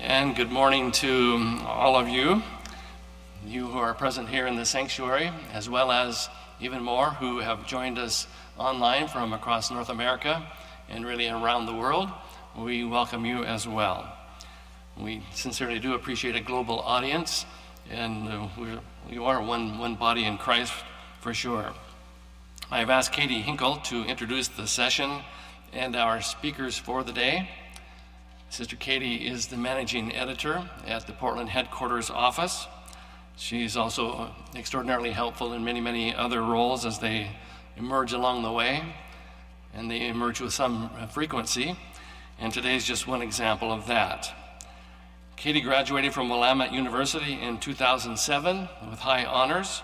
And good morning to all of you, you who are present here in the sanctuary, as well as even more who have joined us online from across North America and really around the world. We welcome you as well. We sincerely do appreciate a global audience, and we're, we are one, one body in Christ for sure. I have asked Katie Hinkle to introduce the session and our speakers for the day. Sister Katie is the managing editor at the Portland headquarters office. She's also extraordinarily helpful in many, many other roles as they emerge along the way, and they emerge with some frequency. And today is just one example of that. Katie graduated from Willamette University in 2007 with high honors.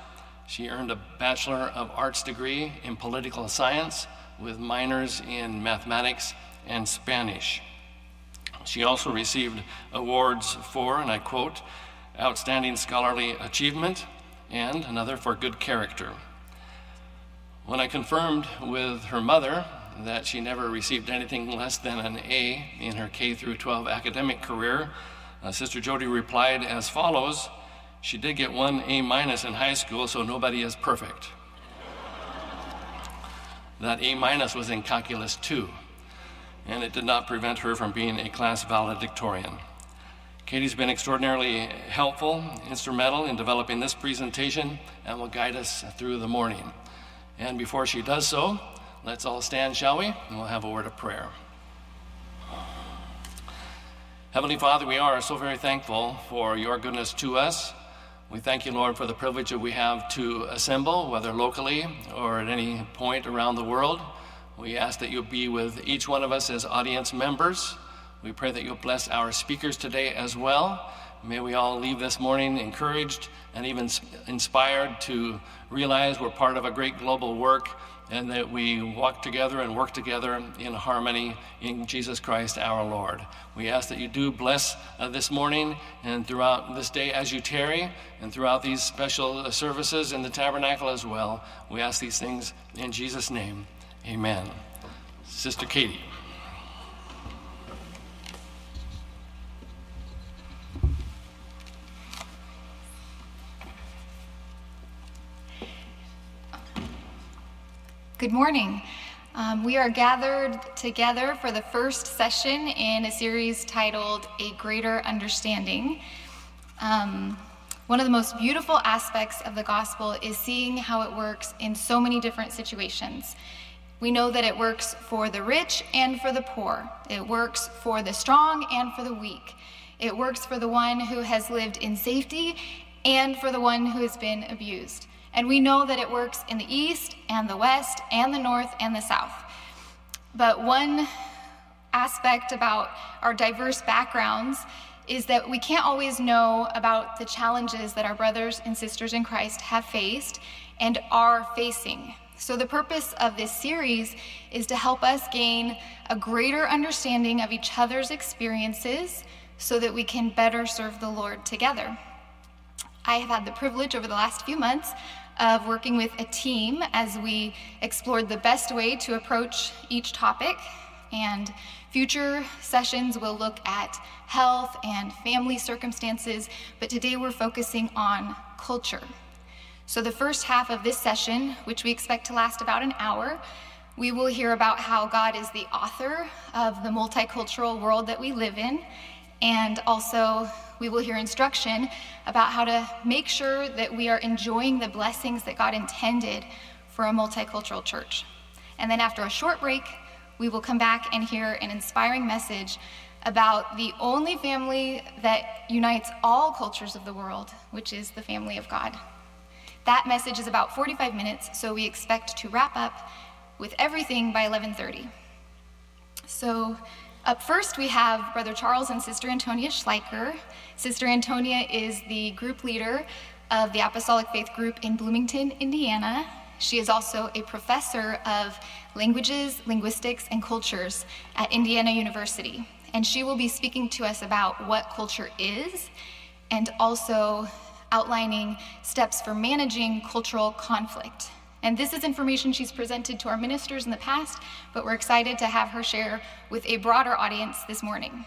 She earned a Bachelor of Arts degree in political science with minors in mathematics and Spanish. She also received awards for, and I quote, outstanding scholarly achievement and another for good character. When I confirmed with her mother that she never received anything less than an A in her K through 12 academic career, uh, Sister Jody replied as follows She did get one A minus in high school, so nobody is perfect. that A minus was in calculus 2, and it did not prevent her from being a class valedictorian. Katie's been extraordinarily helpful, instrumental in developing this presentation, and will guide us through the morning. And before she does so, let's all stand, shall we? And we'll have a word of prayer. Heavenly Father, we are so very thankful for your goodness to us. We thank you, Lord, for the privilege that we have to assemble, whether locally or at any point around the world. We ask that you'll be with each one of us as audience members. We pray that you'll bless our speakers today as well. May we all leave this morning encouraged and even inspired to realize we're part of a great global work and that we walk together and work together in harmony in Jesus Christ our Lord. We ask that you do bless uh, this morning and throughout this day as you tarry and throughout these special services in the tabernacle as well. We ask these things in Jesus' name. Amen. Sister Katie. Good morning. Um, we are gathered together for the first session in a series titled A Greater Understanding. Um, one of the most beautiful aspects of the gospel is seeing how it works in so many different situations. We know that it works for the rich and for the poor, it works for the strong and for the weak. It works for the one who has lived in safety and for the one who has been abused. And we know that it works in the east and the west and the north and the south. But one aspect about our diverse backgrounds is that we can't always know about the challenges that our brothers and sisters in Christ have faced and are facing. So, the purpose of this series is to help us gain a greater understanding of each other's experiences so that we can better serve the Lord together. I have had the privilege over the last few months of working with a team as we explored the best way to approach each topic. And future sessions will look at health and family circumstances, but today we're focusing on culture. So, the first half of this session, which we expect to last about an hour, we will hear about how God is the author of the multicultural world that we live in, and also we will hear instruction about how to make sure that we are enjoying the blessings that God intended for a multicultural church. And then after a short break, we will come back and hear an inspiring message about the only family that unites all cultures of the world, which is the family of God. That message is about 45 minutes, so we expect to wrap up with everything by 11:30. So, up first, we have Brother Charles and Sister Antonia Schleicher. Sister Antonia is the group leader of the Apostolic Faith Group in Bloomington, Indiana. She is also a professor of languages, linguistics, and cultures at Indiana University. And she will be speaking to us about what culture is and also outlining steps for managing cultural conflict. And this is information she's presented to our ministers in the past, but we're excited to have her share with a broader audience this morning.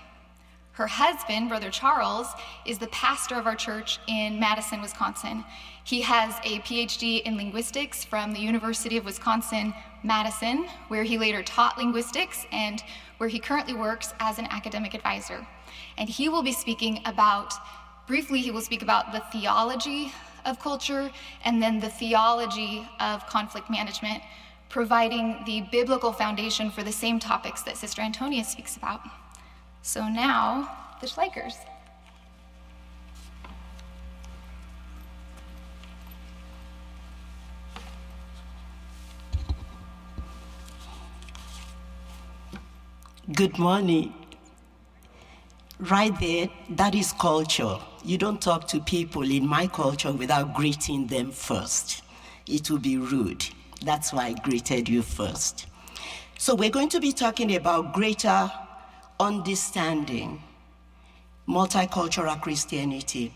Her husband, Brother Charles, is the pastor of our church in Madison, Wisconsin. He has a PhD in linguistics from the University of Wisconsin Madison, where he later taught linguistics and where he currently works as an academic advisor. And he will be speaking about, briefly, he will speak about the theology of culture and then the theology of conflict management, providing the biblical foundation for the same topics that Sister Antonia speaks about. So now, the Schleichers. Good morning. Right there, that is culture. You don't talk to people in my culture without greeting them first. It would be rude. That's why I greeted you first. So, we're going to be talking about greater understanding, multicultural Christianity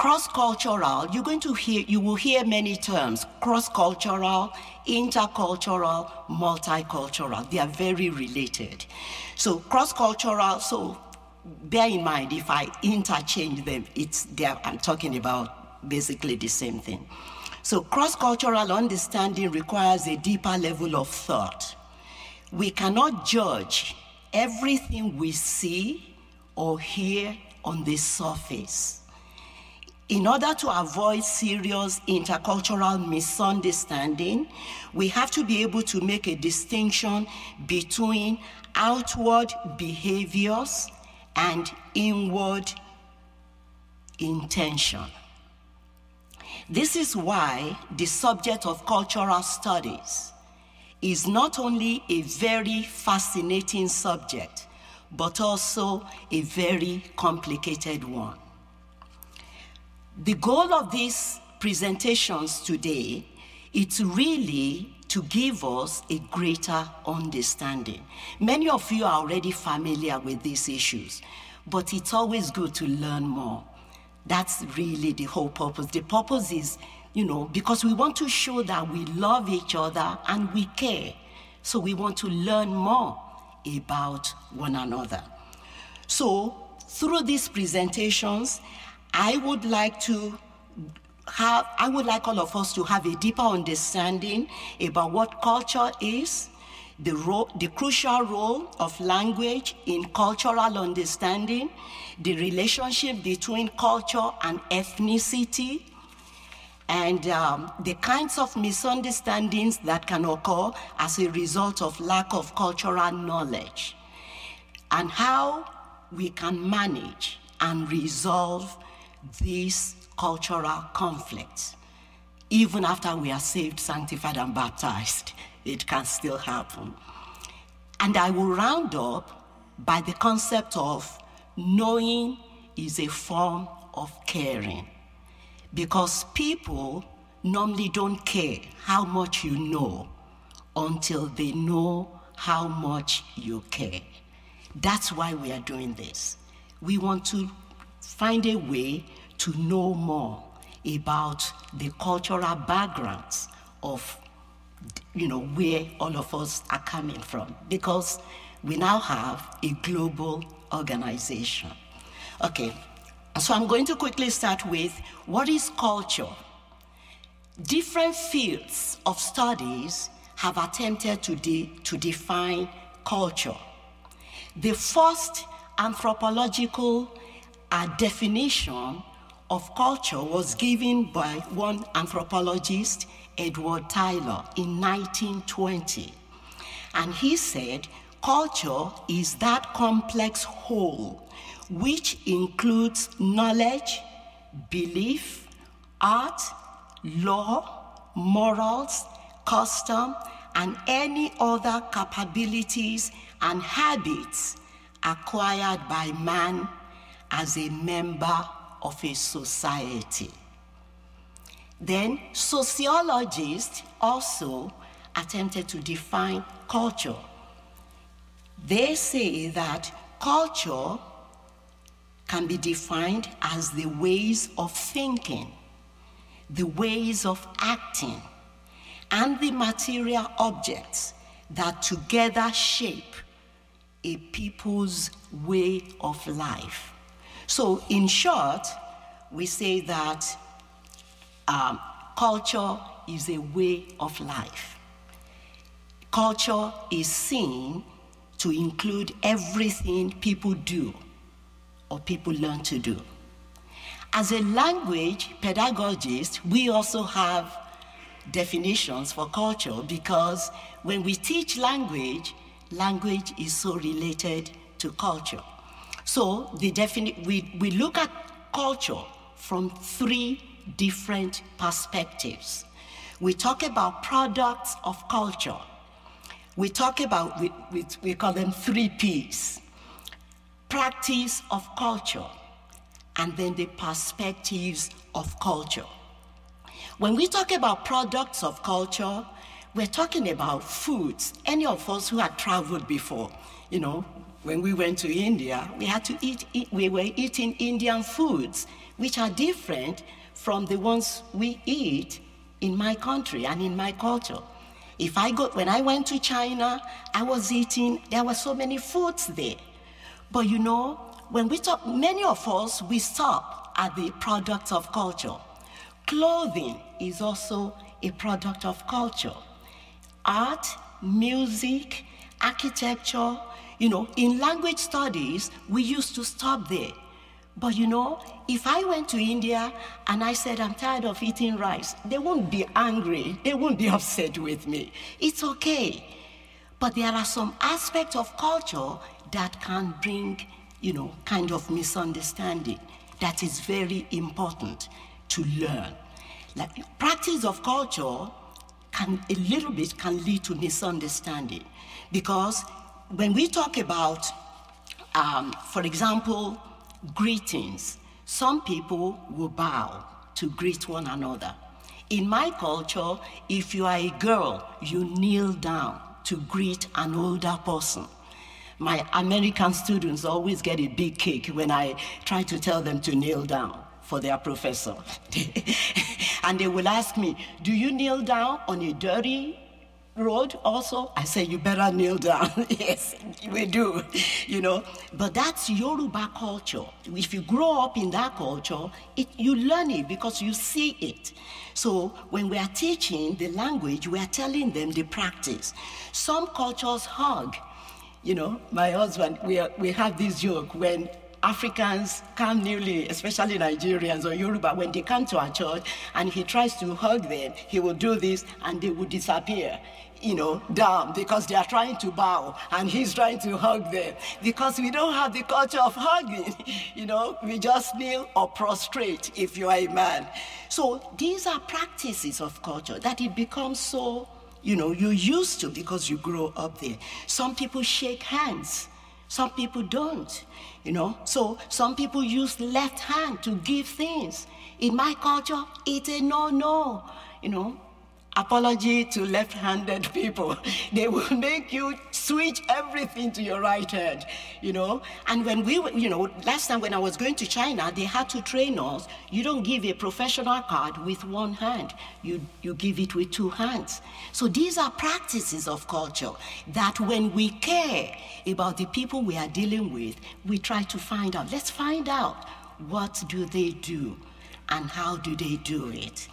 cross-cultural you're going to hear you will hear many terms cross-cultural intercultural multicultural they are very related so cross-cultural so bear in mind if i interchange them it's there i'm talking about basically the same thing. So cross-cultural understanding requires a deeper level of thought. We cannot judge everything we see or hear on the surface. In order to avoid serious intercultural misunderstanding, we have to be able to make a distinction between outward behaviors and inward intention. This is why the subject of cultural studies is not only a very fascinating subject, but also a very complicated one. The goal of these presentations today is really to give us a greater understanding. Many of you are already familiar with these issues, but it's always good to learn more. That's really the whole purpose. The purpose is, you know, because we want to show that we love each other and we care. So we want to learn more about one another. So, through these presentations, I would like to have, I would like all of us to have a deeper understanding about what culture is, the, ro- the crucial role of language in cultural understanding, the relationship between culture and ethnicity, and um, the kinds of misunderstandings that can occur as a result of lack of cultural knowledge, and how we can manage and resolve these cultural conflicts. Even after we are saved, sanctified, and baptized, it can still happen. And I will round up by the concept of knowing is a form of caring. Because people normally don't care how much you know until they know how much you care. That's why we are doing this. We want to find a way to know more about the cultural backgrounds of you know where all of us are coming from. Because we now have a global organization. Okay so i'm going to quickly start with what is culture? Different fields of studies have attempted to, de- to define culture. The first anthropological a definition of culture was given by one anthropologist, Edward Tylor, in 1920. And he said, culture is that complex whole which includes knowledge, belief, art, law, morals, custom, and any other capabilities and habits acquired by man as a member of a society. Then, sociologists also attempted to define culture. They say that culture can be defined as the ways of thinking, the ways of acting, and the material objects that together shape a people's way of life. So, in short, we say that um, culture is a way of life. Culture is seen to include everything people do or people learn to do. As a language pedagogist, we also have definitions for culture because when we teach language, language is so related to culture. So the defini- we, we look at culture from three different perspectives. We talk about products of culture. We talk about, we, we, we call them three P's practice of culture, and then the perspectives of culture. When we talk about products of culture, we're talking about foods. Any of us who had traveled before, you know, when we went to India, we had to eat, we were eating Indian foods, which are different from the ones we eat in my country and in my culture. If I go, when I went to China, I was eating, there were so many foods there. But you know, when we talk, many of us, we stop at the products of culture. Clothing is also a product of culture. Art, music, architecture, you know, in language studies, we used to stop there. But you know, if I went to India and I said, I'm tired of eating rice, they won't be angry. They won't be upset with me. It's okay. But there are some aspects of culture that can bring, you know, kind of misunderstanding that is very important to learn. Like practice of culture can a little bit can lead to misunderstanding because when we talk about, um, for example, greetings, some people will bow to greet one another. In my culture, if you are a girl, you kneel down to greet an older person. My American students always get a big kick when I try to tell them to kneel down for their professor. and they will ask me, Do you kneel down on a dirty road also? I say, You better kneel down. yes, we do, you know. But that's Yoruba culture. If you grow up in that culture, it, you learn it because you see it. So when we are teaching the language, we are telling them the practice. Some cultures hug. You know, my husband, we, are, we have this joke when Africans come newly, especially Nigerians or Yoruba, when they come to our church and he tries to hug them, he will do this and they will disappear, you know, down because they are trying to bow and he's trying to hug them because we don't have the culture of hugging, you know, we just kneel or prostrate if you are a man. So these are practices of culture that it becomes so, you know, you're used to because you grow up there. Some people shake hands. Some people don't, you know. So some people use left hand to give things. In my culture, it's a no-no, you know. Apology to left-handed people. They will make you switch everything to your right hand, you know. And when we, you know, last time when I was going to China, they had to train us. You don't give a professional card with one hand. You you give it with two hands. So these are practices of culture that when we care about the people we are dealing with, we try to find out. Let's find out what do they do and how do they do it.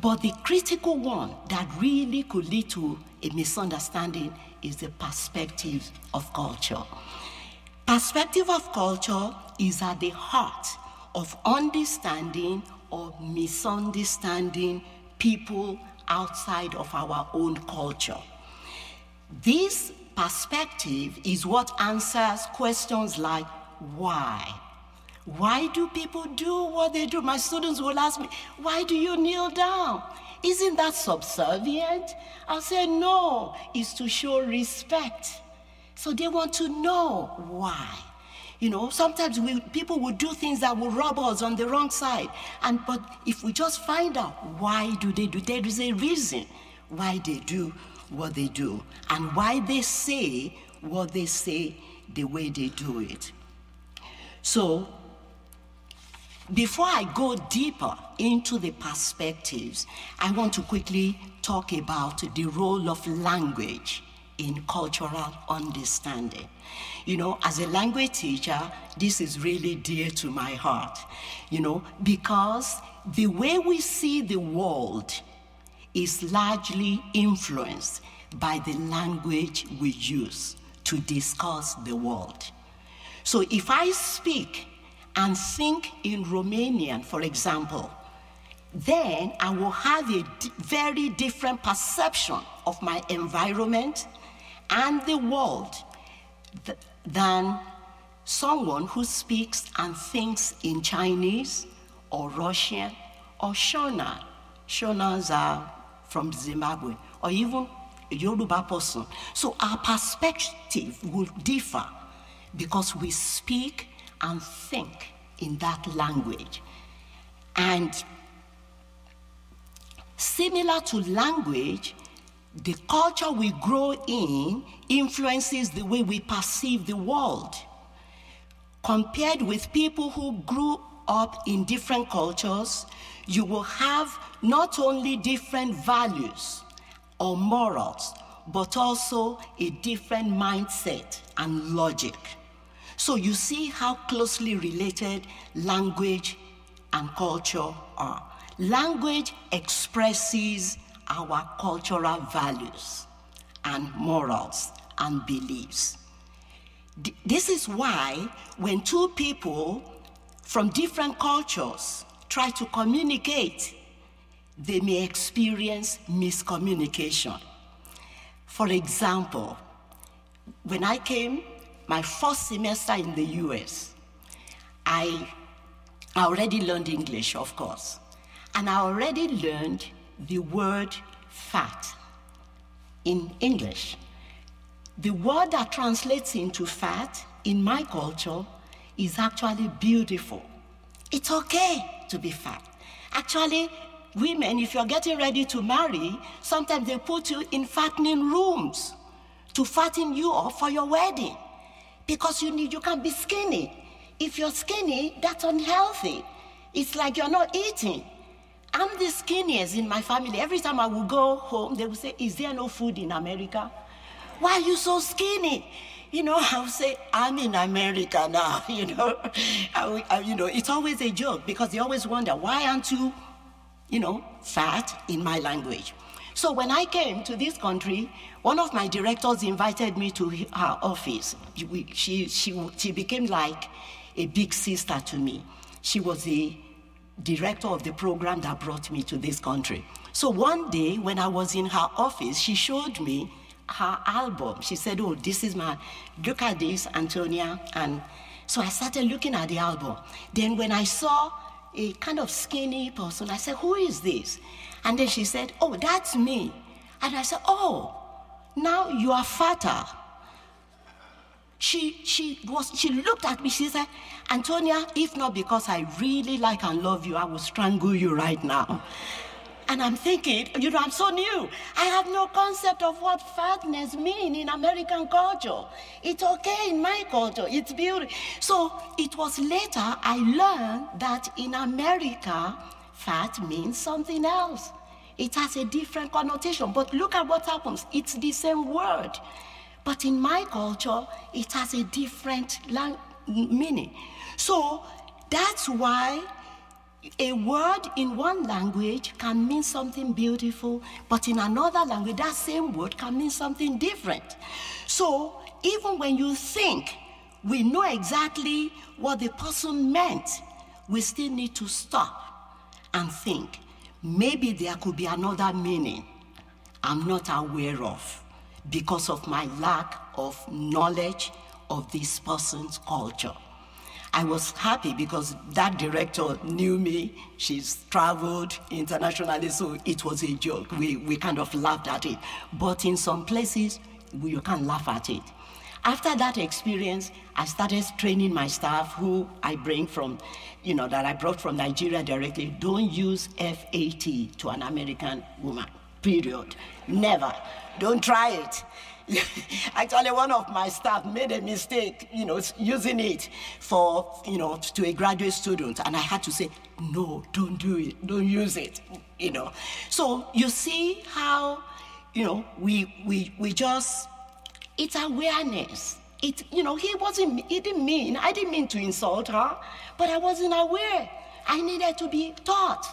But the critical one that really could lead to a misunderstanding is the perspective of culture. Perspective of culture is at the heart of understanding or misunderstanding people outside of our own culture. This perspective is what answers questions like why? Why do people do what they do? My students will ask me, Why do you kneel down? Isn't that subservient? I'll say, No, it's to show respect. So they want to know why. You know, sometimes we, people will do things that will rub us on the wrong side. And but if we just find out why do they do, there is a reason why they do what they do and why they say what they say the way they do it. So before I go deeper into the perspectives, I want to quickly talk about the role of language in cultural understanding. You know, as a language teacher, this is really dear to my heart, you know, because the way we see the world is largely influenced by the language we use to discuss the world. So if I speak and think in Romanian, for example, then I will have a d- very different perception of my environment and the world th- than someone who speaks and thinks in Chinese or Russian or Shona. Shonas are from Zimbabwe or even Yoruba person. So our perspective will differ because we speak and think in that language. And similar to language, the culture we grow in influences the way we perceive the world. Compared with people who grew up in different cultures, you will have not only different values or morals, but also a different mindset and logic. So you see how closely related language and culture are. Language expresses our cultural values and morals and beliefs. This is why when two people from different cultures try to communicate, they may experience miscommunication. For example, when I came my first semester in the US, I already learned English, of course, and I already learned the word fat in English. The word that translates into fat in my culture is actually beautiful. It's okay to be fat. Actually, women, if you're getting ready to marry, sometimes they put you in fattening rooms to fatten you up for your wedding because you need you can be skinny. If you're skinny, that's unhealthy. It's like you're not eating. I'm the skinniest in my family. Every time I would go home, they would say, Is there no food in America? Why are you so skinny? You know, I would say, I'm in America now, you know. I, I, you know, it's always a joke because they always wonder, why aren't you, you know, fat in my language? So when I came to this country, one of my directors invited me to her office. She, she, she became like a big sister to me. She was the director of the program that brought me to this country. So one day when I was in her office, she showed me her album. She said, Oh, this is my, look at this, Antonia. And so I started looking at the album. Then when I saw a kind of skinny person, I said, Who is this? And then she said, Oh, that's me. And I said, Oh, now you are fatter. She, she, was, she looked at me, she said, Antonia, if not because I really like and love you, I will strangle you right now. And I'm thinking, you know, I'm so new. I have no concept of what fatness mean in American culture. It's okay in my culture. It's beautiful. So it was later I learned that in America, fat means something else. It has a different connotation. But look at what happens. It's the same word. But in my culture, it has a different lang- meaning. So that's why a word in one language can mean something beautiful, but in another language, that same word can mean something different. So even when you think we know exactly what the person meant, we still need to stop and think maybe there could be another meaning I'm not aware of because of my lack of knowledge of this person's culture. I was happy because that director knew me. She's traveled internationally, so it was a joke. We, we kind of laughed at it. But in some places, you can't laugh at it. After that experience, I started training my staff who I bring from, you know, that I brought from Nigeria directly. Don't use FAT to an American woman, period. Never. Don't try it. Actually, one of my staff made a mistake, you know, using it for, you know, to a graduate student. And I had to say, no, don't do it. Don't use it, you know. So you see how, you know, we, we, we just It's awareness. It, you know, he wasn't, he didn't mean, I didn't mean to insult her, but I wasn't aware. I needed to be taught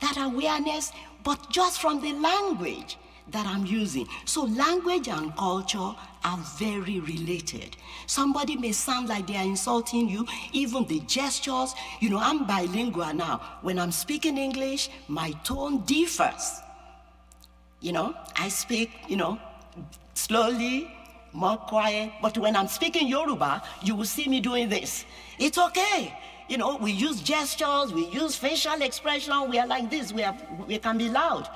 that awareness, but just from the language that I'm using. So, language and culture are very related. Somebody may sound like they are insulting you, even the gestures. You know, I'm bilingual now. When I'm speaking English, my tone differs. You know, I speak, you know, slowly, more quiet. But when I'm speaking Yoruba, you will see me doing this. It's okay. You know, we use gestures, we use facial expression, we are like this, we, are, we can be loud.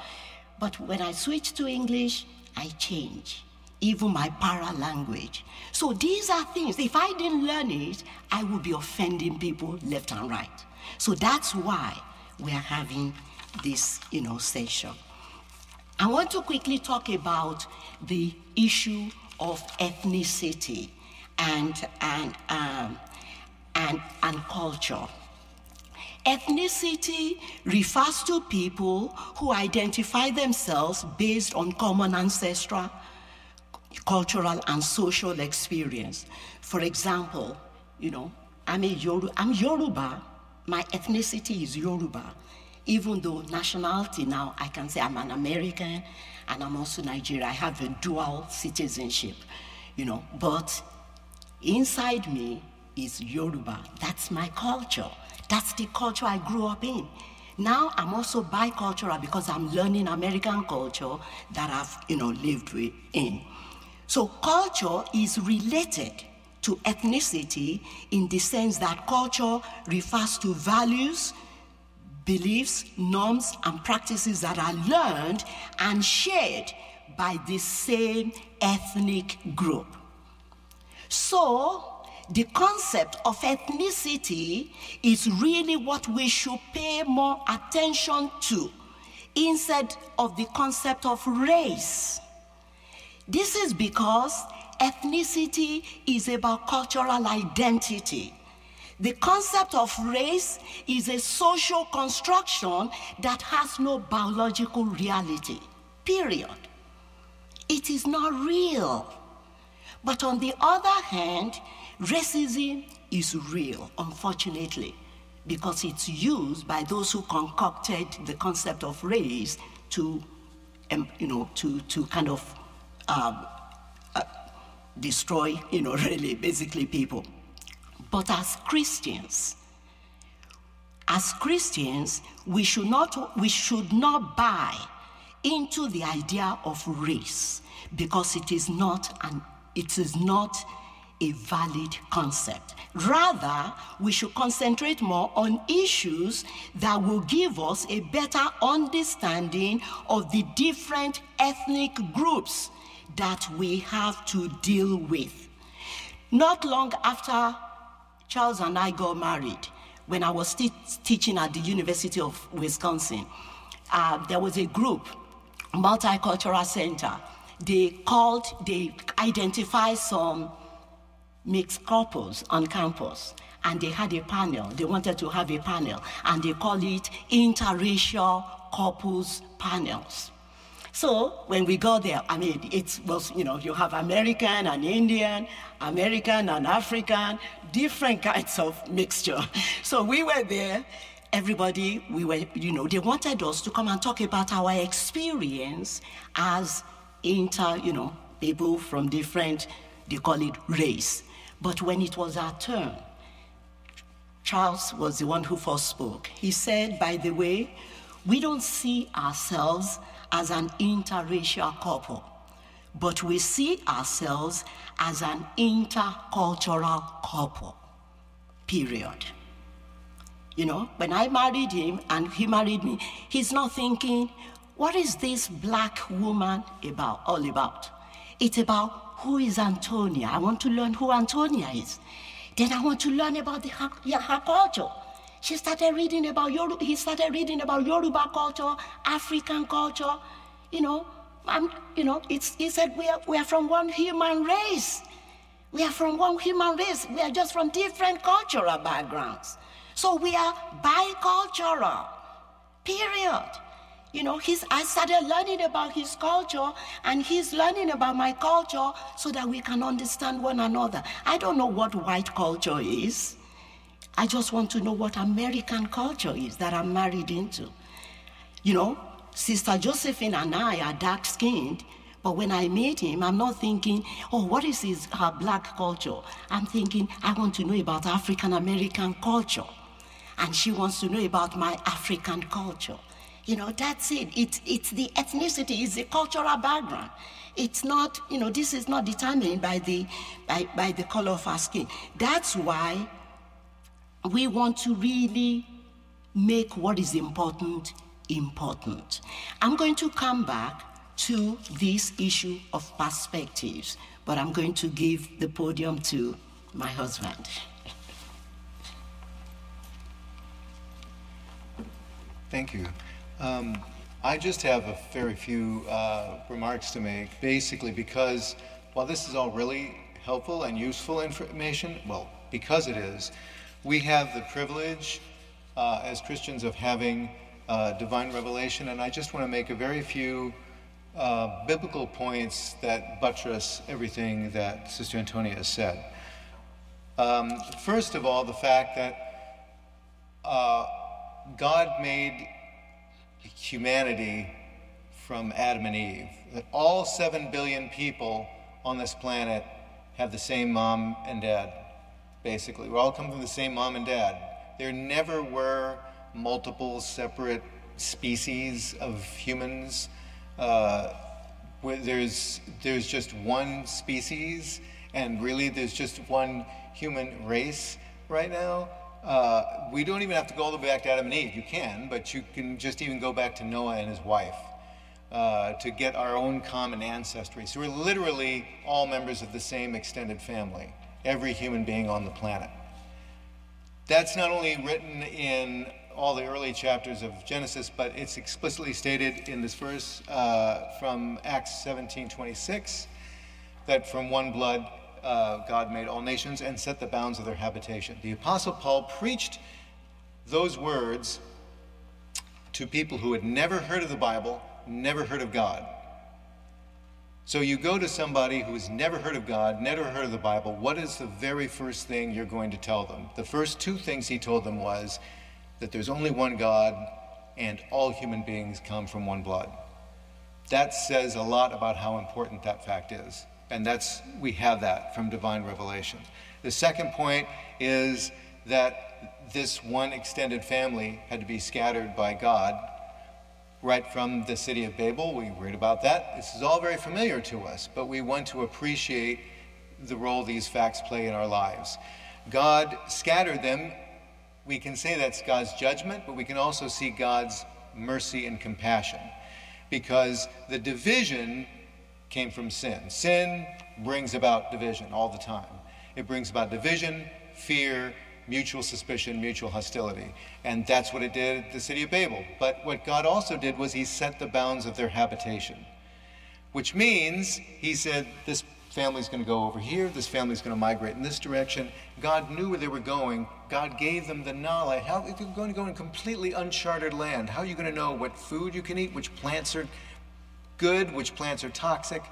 But when I switch to English, I change, even my para language. So these are things, if I didn't learn it, I would be offending people left and right. So that's why we are having this, you know, session. I want to quickly talk about the issue of ethnicity and, and, um, and, and culture. Ethnicity refers to people who identify themselves based on common ancestral, cultural, and social experience. For example, you know, I'm, a I'm Yoruba, my ethnicity is Yoruba. Even though nationality now, I can say I'm an American and I'm also Nigerian. I have a dual citizenship, you know, but inside me is Yoruba. That's my culture. That's the culture I grew up in. Now I'm also bicultural because I'm learning American culture that I've, you know, lived with in. So culture is related to ethnicity in the sense that culture refers to values, beliefs, norms, and practices that are learned and shared by the same ethnic group. So, the concept of ethnicity is really what we should pay more attention to instead of the concept of race. This is because ethnicity is about cultural identity. The concept of race is a social construction that has no biological reality, period. It is not real. But on the other hand, racism is real, unfortunately, because it's used by those who concocted the concept of race to, you know, to, to kind of um, uh, destroy, you know, really, basically people. But as Christians, as Christians, we should not, we should not buy into the idea of race because it is not an, it is not a valid concept. Rather, we should concentrate more on issues that will give us a better understanding of the different ethnic groups that we have to deal with. Not long after Charles and I got married when I was te- teaching at the University of Wisconsin. Uh, there was a group, Multicultural Center. They called, they identified some mixed couples on campus and they had a panel. They wanted to have a panel and they call it interracial couples panels. So when we got there, I mean, it was, you know, you have American and Indian, American and African, different kinds of mixture. So we were there. Everybody, we were, you know, they wanted us to come and talk about our experience as inter, you know, people from different, they call it race. But when it was our turn, Charles was the one who first spoke. He said, by the way, we don't see ourselves as an interracial couple, but we see ourselves as an intercultural couple. Period. You know, when I married him and he married me, he's not thinking, what is this black woman about all about? It's about who is Antonia. I want to learn who Antonia is. Then I want to learn about the, her, her culture. She started reading about Yoruba, he started reading about Yoruba culture, African culture. You know, I'm, you know, it's, he said we are, we are from one human race. We are from one human race. We are just from different cultural backgrounds. So we are bicultural, period. You know, he's, I started learning about his culture and he's learning about my culture so that we can understand one another. I don't know what white culture is. I just want to know what American culture is that I'm married into. You know, Sister Josephine and I are dark skinned, but when I meet him, I'm not thinking, oh, what is his her black culture? I'm thinking, I want to know about African American culture. And she wants to know about my African culture. You know, that's it. It's, it's the ethnicity, it's the cultural background. It's not, you know, this is not determined by the, by, by the color of our skin. That's why we want to really make what is important important. I'm going to come back to this issue of perspectives, but I'm going to give the podium to my husband. Thank you. Um, I just have a very few uh, remarks to make, basically because while this is all really helpful and useful information, well, because it is, we have the privilege uh, as Christians of having uh, divine revelation, and I just want to make a very few uh, biblical points that buttress everything that Sister Antonia has said. Um, first of all, the fact that uh, God made humanity from Adam and Eve, that all seven billion people on this planet have the same mom and dad, basically. We all come from the same mom and dad. There never were multiple separate species of humans. Uh, there's, there's just one species, and really there's just one human race right now. Uh, we don't even have to go all the way back to Adam and Eve. You can, but you can just even go back to Noah and his wife uh, to get our own common ancestry. So we're literally all members of the same extended family, every human being on the planet. That's not only written in all the early chapters of Genesis, but it's explicitly stated in this verse uh, from Acts 17:26 that from one blood uh, God made all nations and set the bounds of their habitation. The Apostle Paul preached those words to people who had never heard of the Bible, never heard of God. So you go to somebody who's never heard of God, never heard of the Bible, what is the very first thing you're going to tell them? The first two things he told them was that there's only one God and all human beings come from one blood. That says a lot about how important that fact is. And that's, we have that from divine revelation. The second point is that this one extended family had to be scattered by God right from the city of Babel. We read about that. This is all very familiar to us, but we want to appreciate the role these facts play in our lives. God scattered them. We can say that's God's judgment, but we can also see God's mercy and compassion because the division came from sin. Sin brings about division all the time. It brings about division, fear, mutual suspicion, mutual hostility. And that's what it did at the city of Babel. But what God also did was he set the bounds of their habitation, which means he said, This family's going to go over here, this family's going to migrate in this direction. God knew where they were going. God gave them the knowledge. How if you're going to go in completely uncharted land, how are you going to know what food you can eat, which plants are good, which plants are toxic.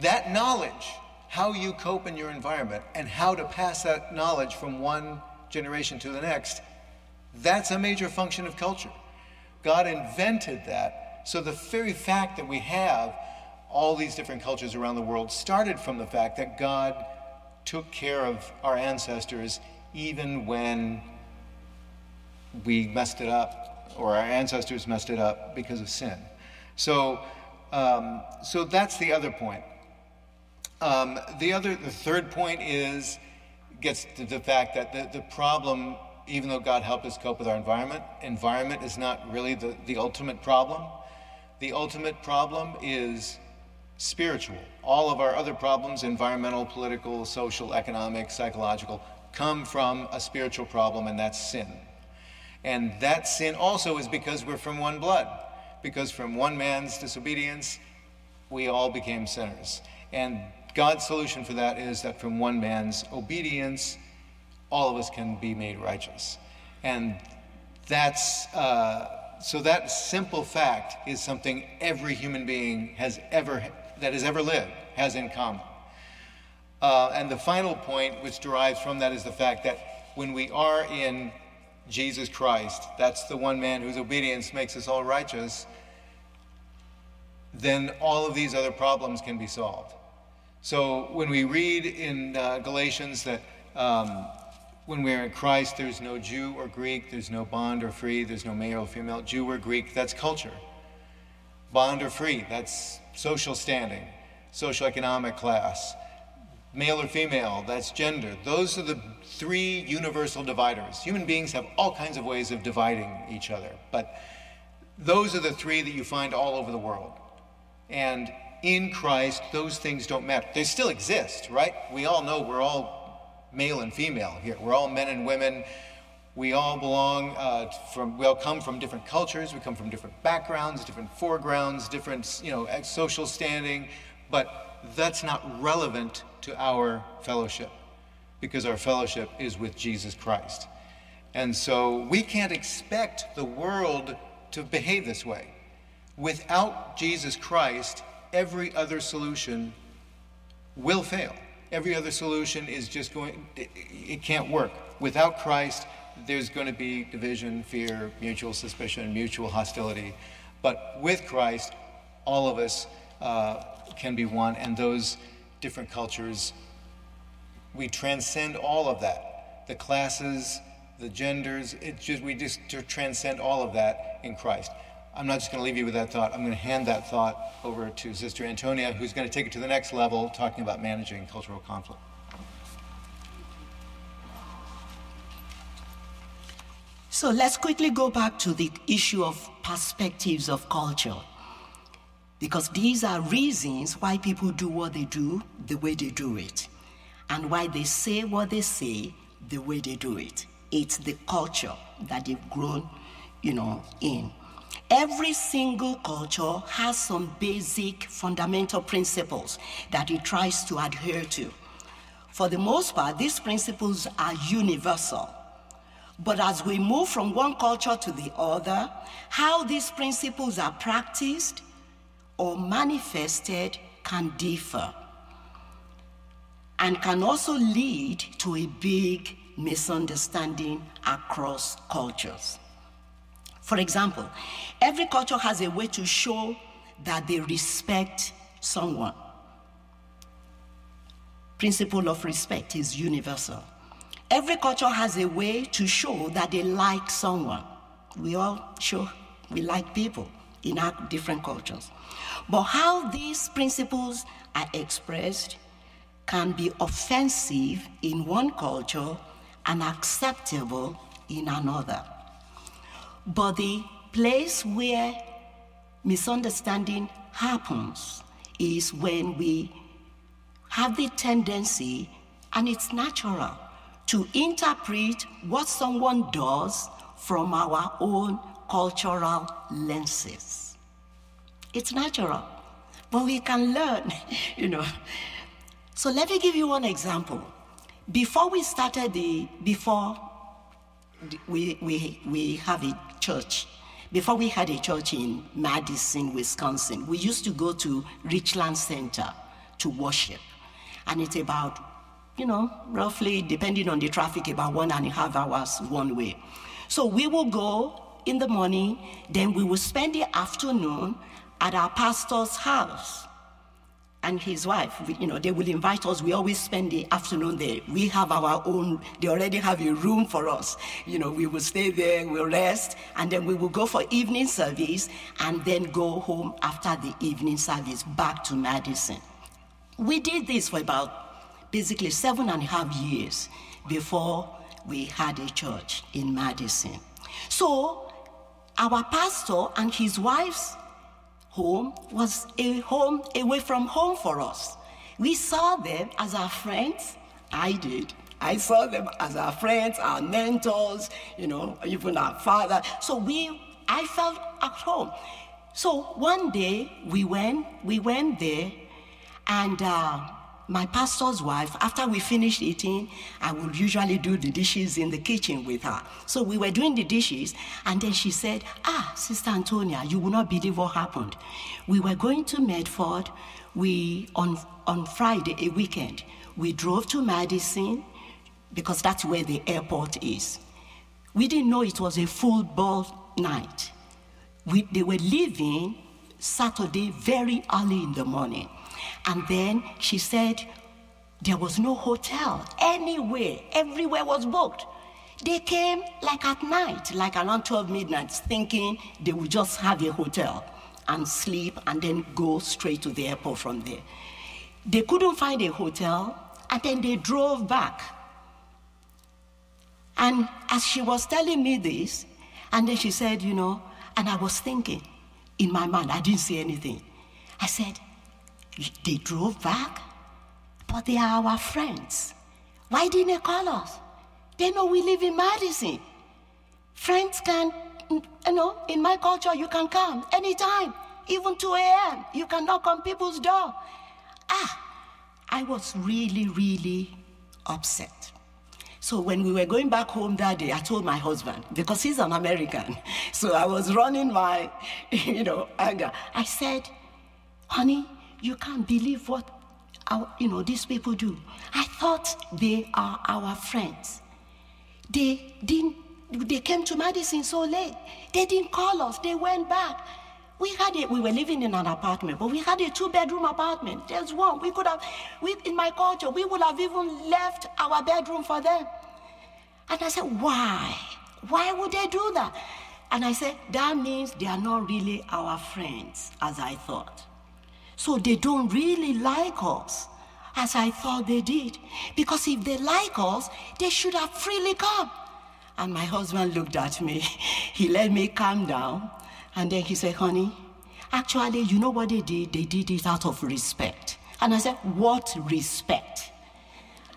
That knowledge, how you cope in your environment, and how to pass that knowledge from one generation to the next, that's a major function of culture. God invented that. So the very fact that we have all these different cultures around the world started from the fact that God took care of our ancestors even when we messed it up or our ancestors messed it up because of sin. So um, so that's the other point. Um, the other, the third point is gets to the fact that the, the problem, even though God helped us cope with our environment, environment is not really the, the ultimate problem. The ultimate problem is spiritual. All of our other problems, environmental, political, social, economic, psychological, come from a spiritual problem, and that's sin. And that sin also is because we're from one blood because from one man's disobedience, we all became sinners. And God's solution for that is that from one man's obedience, all of us can be made righteous. And that's, uh, so that simple fact is something every human being has ever that has ever lived has in common. Uh, and the final point, which derives from that, is the fact that when we are in Jesus Christ, that's the one man whose obedience makes us all righteous, then all of these other problems can be solved. So when we read in uh, Galatians that um, when we're in Christ, there's no Jew or Greek, there's no bond or free, there's no male or female, Jew or Greek, that's culture. Bond or free, that's social standing, social economic class. Male or female, that's gender. Those are the three universal dividers. Human beings have all kinds of ways of dividing each other, but those are the three that you find all over the world. And in Christ, those things don't matter. They still exist, right? We all know we're all male and female here. We're all men and women. We all belong uh, from, we all come from different cultures. We come from different backgrounds, different foregrounds, different, you know, social standing. But that's not relevant to our fellowship because our fellowship is with Jesus Christ. And so we can't expect the world to behave this way. Without Jesus Christ, every other solution will fail. Every other solution is just going, it, it can't work. Without Christ, there's going to be division, fear, mutual suspicion, mutual hostility. But with Christ, all of us uh, can be one, and those different cultures, we transcend all of that. The classes, the genders, it just, we just transcend all of that in Christ. I'm not just going to leave you with that thought. I'm going to hand that thought over to Sister Antonia, who's going to take it to the next level, talking about managing cultural conflict. So let's quickly go back to the issue of perspectives of culture. Because these are reasons why people do what they do the way they do it, and why they say what they say the way they do it. It's the culture that they've grown, you know, in. Every single culture has some basic fundamental principles that it tries to adhere to. For the most part, these principles are universal. But as we move from one culture to the other, how these principles are practiced or manifested can differ and can also lead to a big misunderstanding across cultures. For example, every culture has a way to show that they respect someone. Principle of respect is universal. Every culture has a way to show that they like someone. We all show we like people in our different cultures. But how these principles are expressed can be offensive in one culture and acceptable in another. But the place where misunderstanding happens is when we have the tendency, and it's natural, to interpret what someone does from our own cultural lenses. It's natural, but we can learn, you know. So let me give you one example. Before we started the, before we, we, we have a church. Before we had a church in Madison, Wisconsin, we used to go to Richland Center to worship. And it's about, you know, roughly, depending on the traffic, about one and a half hours one way. So we will go in the morning, then we will spend the afternoon at our pastor's house and his wife, you know, they will invite us. We always spend the afternoon there. We have our own, they already have a room for us. You know, we will stay there, we'll rest, and then we will go for evening service and then go home after the evening service back to Madison. We did this for about basically seven and a half years before we had a church in Madison. So, our pastor and his wife's home was a home away from home for us. We saw them as our friends. I did. I saw them as our friends, our mentors, you know, even our father. So we, I felt at home. So one day we went, we went there, and uh, my pastor's wife, after we finished eating, I would usually do the dishes in the kitchen with her. So we were doing the dishes, and then she said, Ah, Sister Antonia, you will not believe what happened. We were going to Medford. We on on Friday, a weekend, we drove to Madison because that's where the airport is. We didn't know it was a full ball night. We, they were leaving Saturday very early in the morning. And then she said there was no hotel anywhere, everywhere was booked. They came like at night, like around 12 midnight, thinking they would just have a hotel and sleep and then go straight to the airport from there. They couldn't find a hotel, and then they drove back. And as she was telling me this, and then she said, you know, and I was thinking in my mind, I didn't say anything. I said, they drove back, but they are our friends. Why didn't they call us? They know we live in Madison. Friends can, you know, in my culture, you can come anytime, even 2 a.m. You can knock on people's door. Ah, I was really, really upset. So when we were going back home that day, I told my husband, because he's an American, so I was running my, you know, anger. I said, honey, you can't believe what our, you know these people do. I thought they are our friends. They didn't. They came to Madison so late. They didn't call us. They went back. We had. We were living in an apartment, but we had a two-bedroom apartment. There's one. We could have. We, in my culture, we would have even left our bedroom for them. And I said, why? Why would they do that? And I said, that means they are not really our friends, as I thought. So they don't really like us as I thought they did. Because if they like us, they should have freely come. And my husband looked at me. He let me calm down. And then he said, honey, actually, you know what they did? They did it out of respect. And I said, what respect?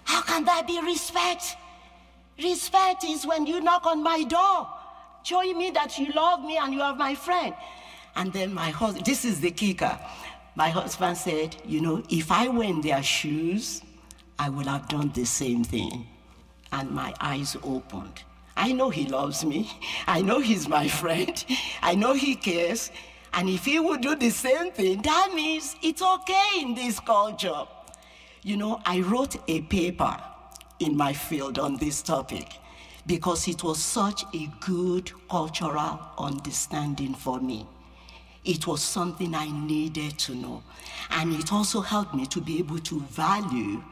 How can that be respect? Respect is when you knock on my door, showing me that you love me and you are my friend. And then my husband, this is the kicker. My husband said, You know, if I were in their shoes, I would have done the same thing. And my eyes opened. I know he loves me. I know he's my friend. I know he cares. And if he would do the same thing, that means it's okay in this culture. You know, I wrote a paper in my field on this topic because it was such a good cultural understanding for me. It was something I needed to know. And it also helped me to be able to value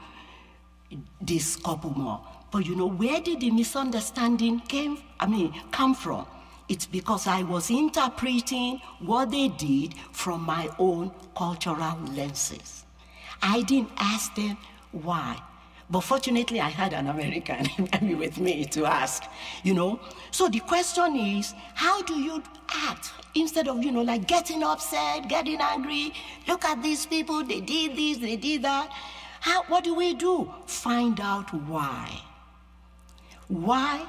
this couple more. But you know, where did the misunderstanding came, I mean, come from? It's because I was interpreting what they did from my own cultural lenses. I didn't ask them why. But fortunately, I had an American with me to ask, you know. So the question is, how do you act instead of, you know, like getting upset, getting angry? Look at these people, they did this, they did that. How, what do we do? Find out why. Why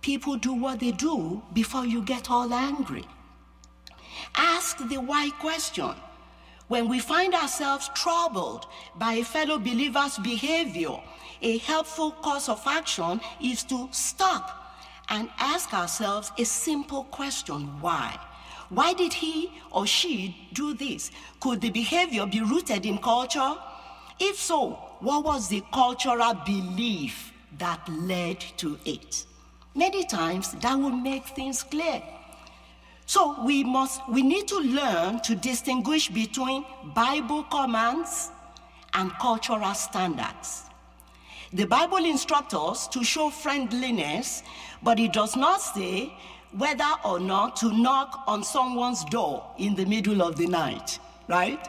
people do what they do before you get all angry. Ask the why question. When we find ourselves troubled by a fellow believer's behavior, a helpful course of action is to stop and ask ourselves a simple question why? Why did he or she do this? Could the behavior be rooted in culture? If so, what was the cultural belief that led to it? Many times that will make things clear. So we must we need to learn to distinguish between Bible commands and cultural standards. The Bible instructs us to show friendliness, but it does not say whether or not to knock on someone's door in the middle of the night, right?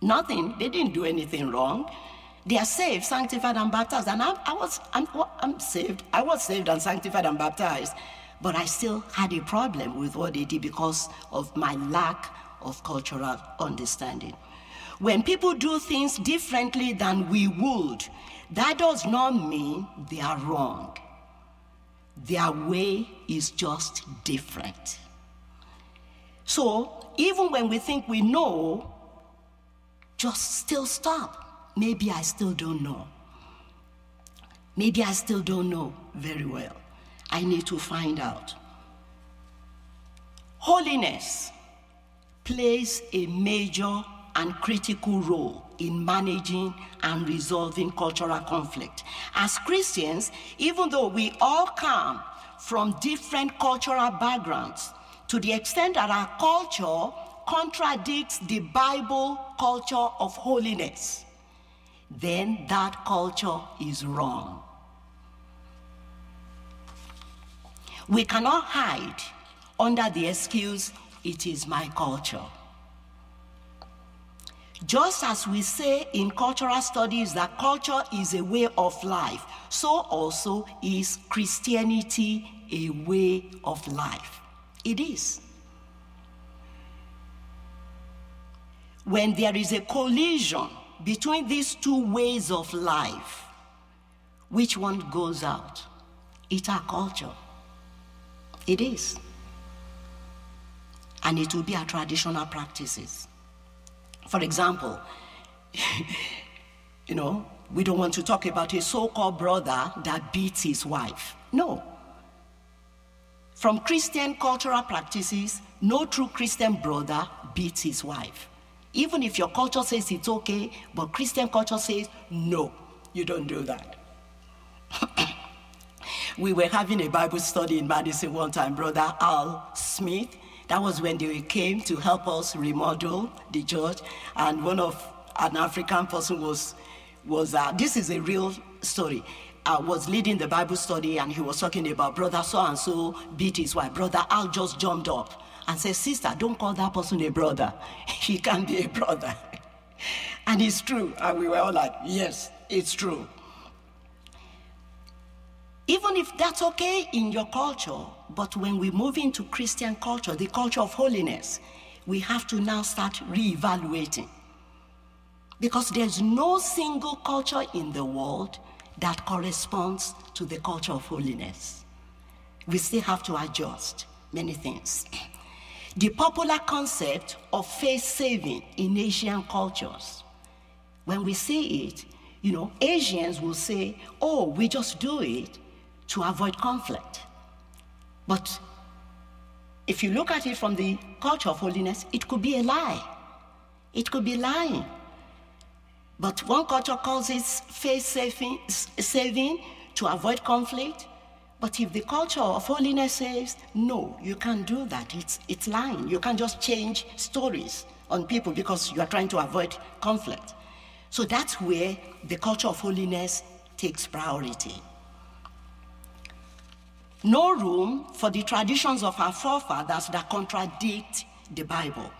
Nothing, they didn't do anything wrong. They are saved, sanctified, and baptized. And I, I was, I'm, I'm saved. I was saved and sanctified and baptized. But I still had a problem with what they did because of my lack of cultural understanding. When people do things differently than we would, that does not mean they are wrong. Their way is just different. So, even when we think we know, just still stop. maybe I still don't know. Maybe I still don't know very well. I need to find out. Holiness plays a major and critical role in managing and resolving cultural conflict. As Christians, even though we all come from different cultural backgrounds, to the extent that our culture contradicts the Bible culture of holiness, then that culture is wrong. We cannot hide under the excuse, it is my culture. Just as we say in cultural studies that culture is a way of life, so also is Christianity a way of life. It is. When there is a collision between these two ways of life, which one goes out? It's our culture. It is. And it will be our traditional practices. For example, you know, we don't want to talk about a so called brother that beats his wife. No. From Christian cultural practices, no true Christian brother beats his wife. Even if your culture says it's okay, but Christian culture says, no, you don't do that. we were having a Bible study in Madison one time, Brother Al Smith that was when they came to help us remodel the church, and one of an African person was was uh, this is a real story. Uh, was leading the Bible study, and he was talking about brother so and so beat his wife. Brother Al just jumped up and said, "Sister, don't call that person a brother. he can't be a brother." and it's true, and we were all like, "Yes, it's true." Even if that's okay in your culture, but when we move into Christian culture, the culture of holiness, we have to now start re-evaluating. Because there's no single culture in the world that corresponds to the culture of holiness. We still have to adjust many things. The popular concept of face saving in Asian cultures, when we see it, you know, Asians will say, oh, we just do it to avoid conflict. But if you look at it from the culture of holiness, it could be a lie. It could be lying. But one culture calls it faith saving, saving to avoid conflict. But if the culture of holiness says, no, you can't do that, it's, it's lying. You can't just change stories on people because you are trying to avoid conflict. So that's where the culture of holiness takes priority no room for the traditions of our forefathers that contradict the Bible.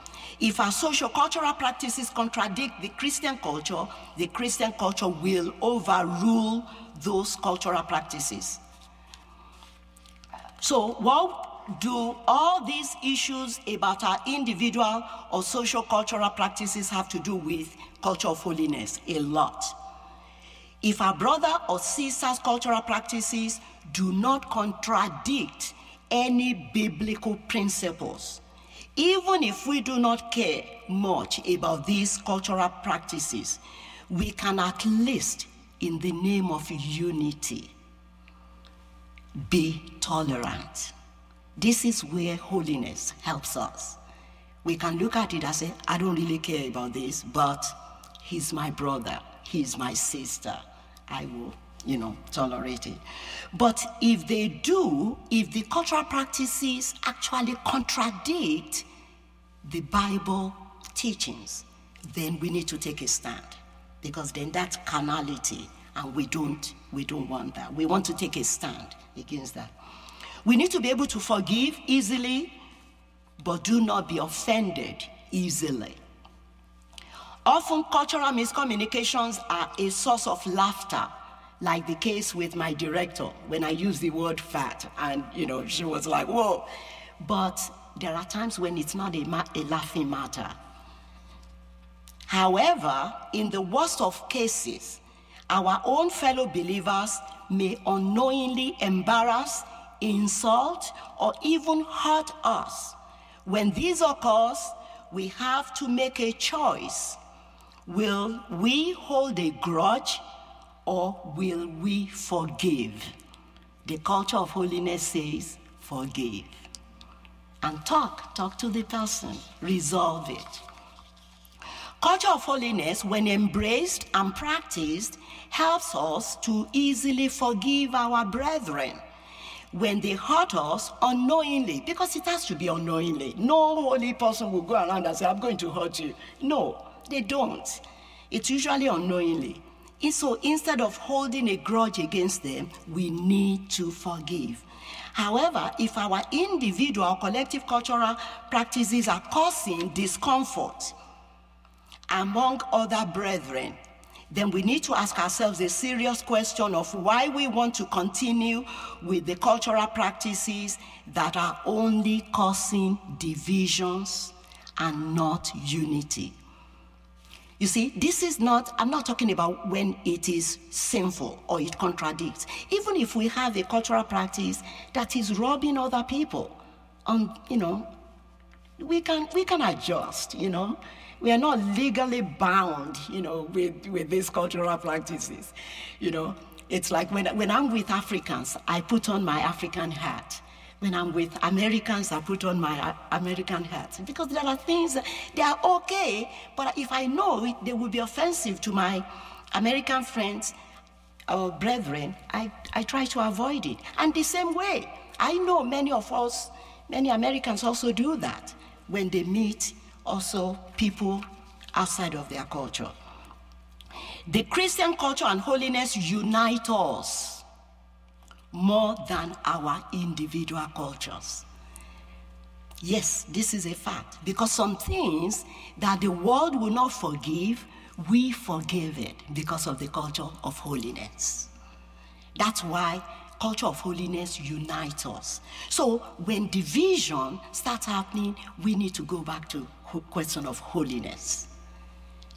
If our social cultural practices contradict the Christian culture, the Christian culture will overrule those cultural practices. So, what do all these issues about our individual or social cultural practices have to do with culture of holiness? A lot. If our brother or sister's cultural practices do not contradict any biblical principles. Even if we do not care much about these cultural practices, we can at least, in the name of unity, be tolerant. This is where holiness helps us. We can look at it and say, I don't really care about this, but he's my brother, he's my sister. I will you know, tolerate it. But if they do, if the cultural practices actually contradict the Bible teachings, then we need to take a stand because then that's carnality and we don't we don't want that. We want to take a stand against that. We need to be able to forgive easily but do not be offended easily. Often cultural miscommunications are a source of laughter like the case with my director when I used the word fat, and you know, she was like, whoa. But there are times when it's not a, ma- a laughing matter. However, in the worst of cases, our own fellow believers may unknowingly embarrass, insult, or even hurt us. When this occurs, we have to make a choice Will we hold a grudge or will we forgive? The culture of holiness says, forgive. And talk, talk to the person, resolve it. Culture of holiness, when embraced and practiced, helps us to easily forgive our brethren when they hurt us unknowingly, because it has to be unknowingly. No holy person will go around and say, I'm going to hurt you. No, they don't. It's usually unknowingly. And so instead of holding a grudge against them, we need to forgive. However, if our individual collective cultural practices are causing discomfort among other brethren, then we need to ask ourselves a serious question of why we want to continue with the cultural practices that are only causing divisions and not unity. You see, this is not, I'm not talking about when it is sinful or it contradicts. Even if we have a cultural practice that is robbing other people, um, you know, we can, we can adjust, you know. We are not legally bound, you know, with, with these cultural practices. You know, it's like when, when I'm with Africans, I put on my African hat. When I'm with Americans, I put on my uh, American hat. Because there are things, they are okay, but if I know it, they will be offensive to my American friends or brethren, I, I try to avoid it. And the same way, I know many of us, many Americans also do that when they meet also people outside of their culture. The Christian culture and holiness unite us more than our individual cultures. Yes, this is a fact because some things that the world will not forgive, we forgive it because of the culture of holiness. That's why culture of holiness unites us. So when division starts happening, we need to go back to question of holiness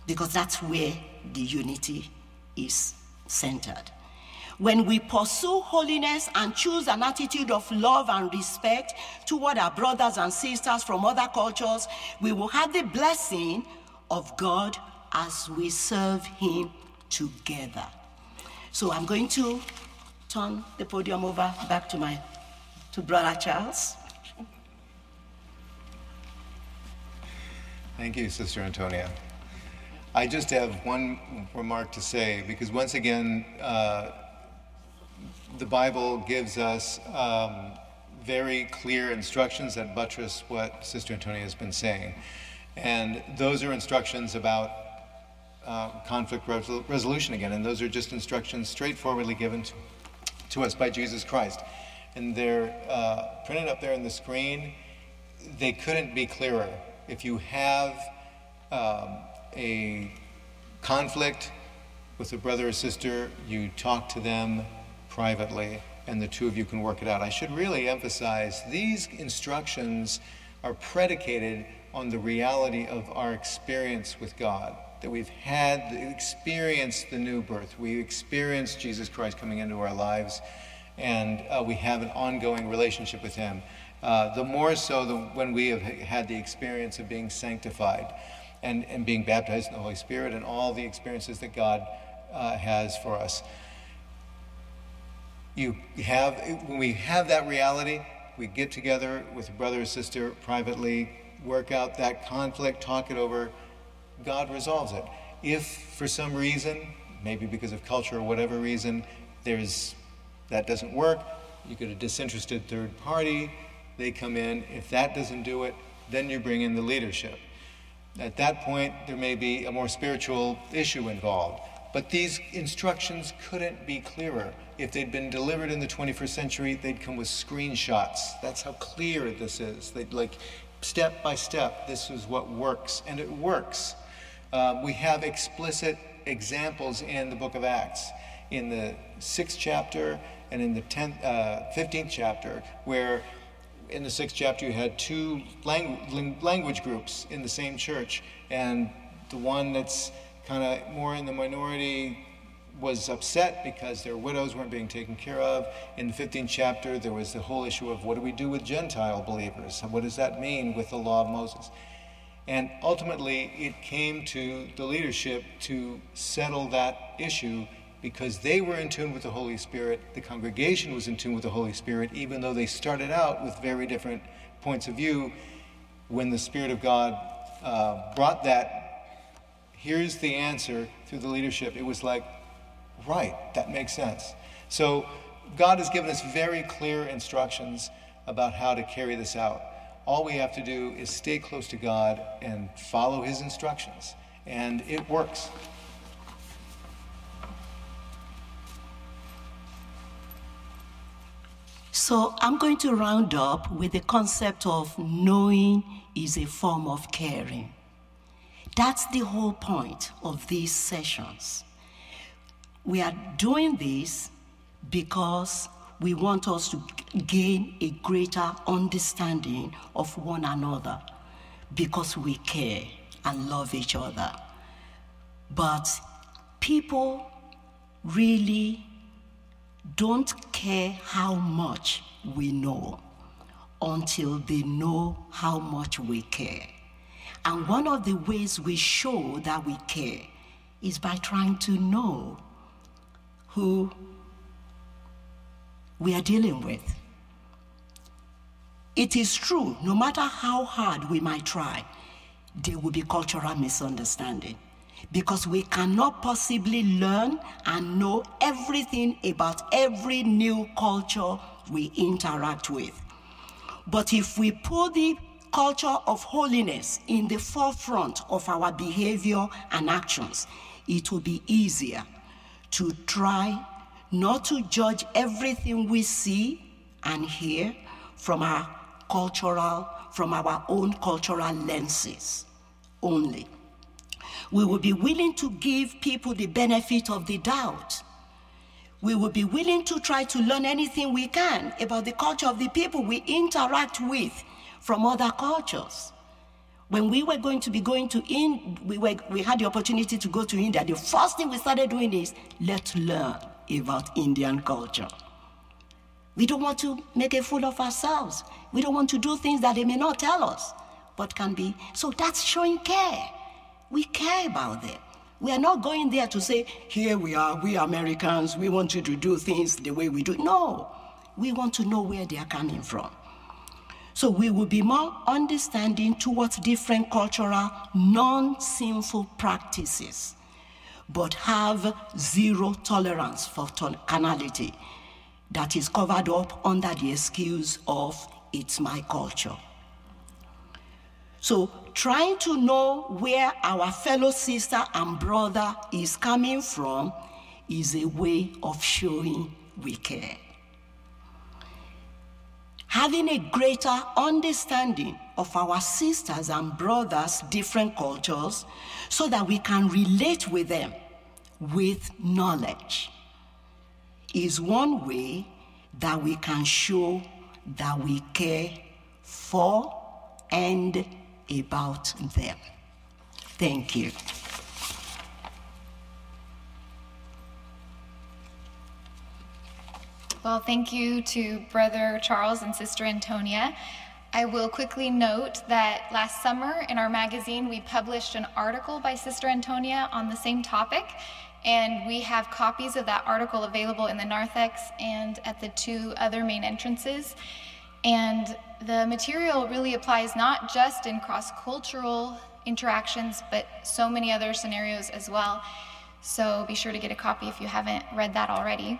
because that's where the unity is centered. When we pursue holiness and choose an attitude of love and respect toward our brothers and sisters from other cultures, we will have the blessing of God as we serve Him together. So I'm going to turn the podium over back to my to Brother Charles. Thank you, Sister Antonia. I just have one remark to say because once again, uh, the Bible gives us um, very clear instructions that buttress what Sister Antonia has been saying. And those are instructions about uh, conflict resol- resolution again, and those are just instructions straightforwardly given to, to us by Jesus Christ. And they're uh, printed up there on the screen. They couldn't be clearer if you have um, a conflict with a brother or sister, you talk to them privately and the two of you can work it out. I should really emphasize these instructions are predicated on the reality of our experience with God. That we've had experienced the new birth, we experienced Jesus Christ coming into our lives, and uh, we have an ongoing relationship with Him. Uh, the more so the, when we have had the experience of being sanctified and, and being baptized in the Holy Spirit and all the experiences that God uh, has for us. You have, when we have that reality, we get together with a brother or sister privately, work out that conflict, talk it over. God resolves it. If for some reason, maybe because of culture or whatever reason, there's that doesn't work, you get a disinterested third party they come in. If that doesn't do it, then you bring in the leadership. At that point, there may be a more spiritual issue involved. But these instructions couldn't be clearer. If they'd been delivered in the 21st century, they'd come with screenshots. That's how clear this is. They'd like step by step, this is what works, and it works. Uh, we have explicit examples in the book of Acts, in the sixth chapter and in the 10th, uh, 15th chapter, where in the sixth chapter, you had two langu- language groups in the same church, and the one that's kind of more in the minority was upset because their widows weren't being taken care of. In the 15th chapter, there was the whole issue of what do we do with Gentile believers? What does that mean with the law of Moses? And ultimately, it came to the leadership to settle that issue because they were in tune with the Holy Spirit. The congregation was in tune with the Holy Spirit, even though they started out with very different points of view. When the Spirit of God uh, brought that, here's the answer through the leadership, it was like, right, that makes sense. So God has given us very clear instructions about how to carry this out. All we have to do is stay close to God and follow His instructions, and it works. So I'm going to round up with the concept of knowing is a form of caring. That's the whole point of these sessions. We are doing this because we want us to gain a greater understanding of one another because we care and love each other. But people really don't care how much we know until they know how much we care. And one of the ways we show that we care is by trying to know who we are dealing with. It is true, no matter how hard we might try, there will be cultural misunderstanding because we cannot possibly learn and know everything about every new culture we interact with. But if we put the culture of holiness in the forefront of our behavior and actions, it will be easier to try not to judge everything we see and hear from our cultural, from our own cultural lenses only. We will be willing to give people the benefit of the doubt. We will be willing to try to learn anything we can about the culture of the people we interact with from other cultures. When we were going to be going to India, we, we had the opportunity to go to India. The first thing we started doing is let's learn about Indian culture. We don't want to make a fool of ourselves. We don't want to do things that they may not tell us, but can be. So that's showing care. We care about them. We are not going there to say, here we are, we Americans, we want you to do things the way we do. No, we want to know where they are coming from. So we will be more understanding towards different cultural, non sinful practices but have zero tolerance for carnality that is covered up under the excuse of it's my culture. So, trying to know where our fellow sister and brother is coming from is a way of showing we care. Having a greater understanding of our sisters and brothers' different cultures so that we can relate with them with knowledge is one way that we can show that we care for and about them. Thank you. Well, thank you to Brother Charles and Sister Antonia. I will quickly note that last summer in our magazine, we published an article by Sister Antonia on the same topic, and we have copies of that article available in the narthex and at the two other main entrances. And the material really applies not just in cross cultural interactions, but so many other scenarios as well. So be sure to get a copy if you haven't read that already.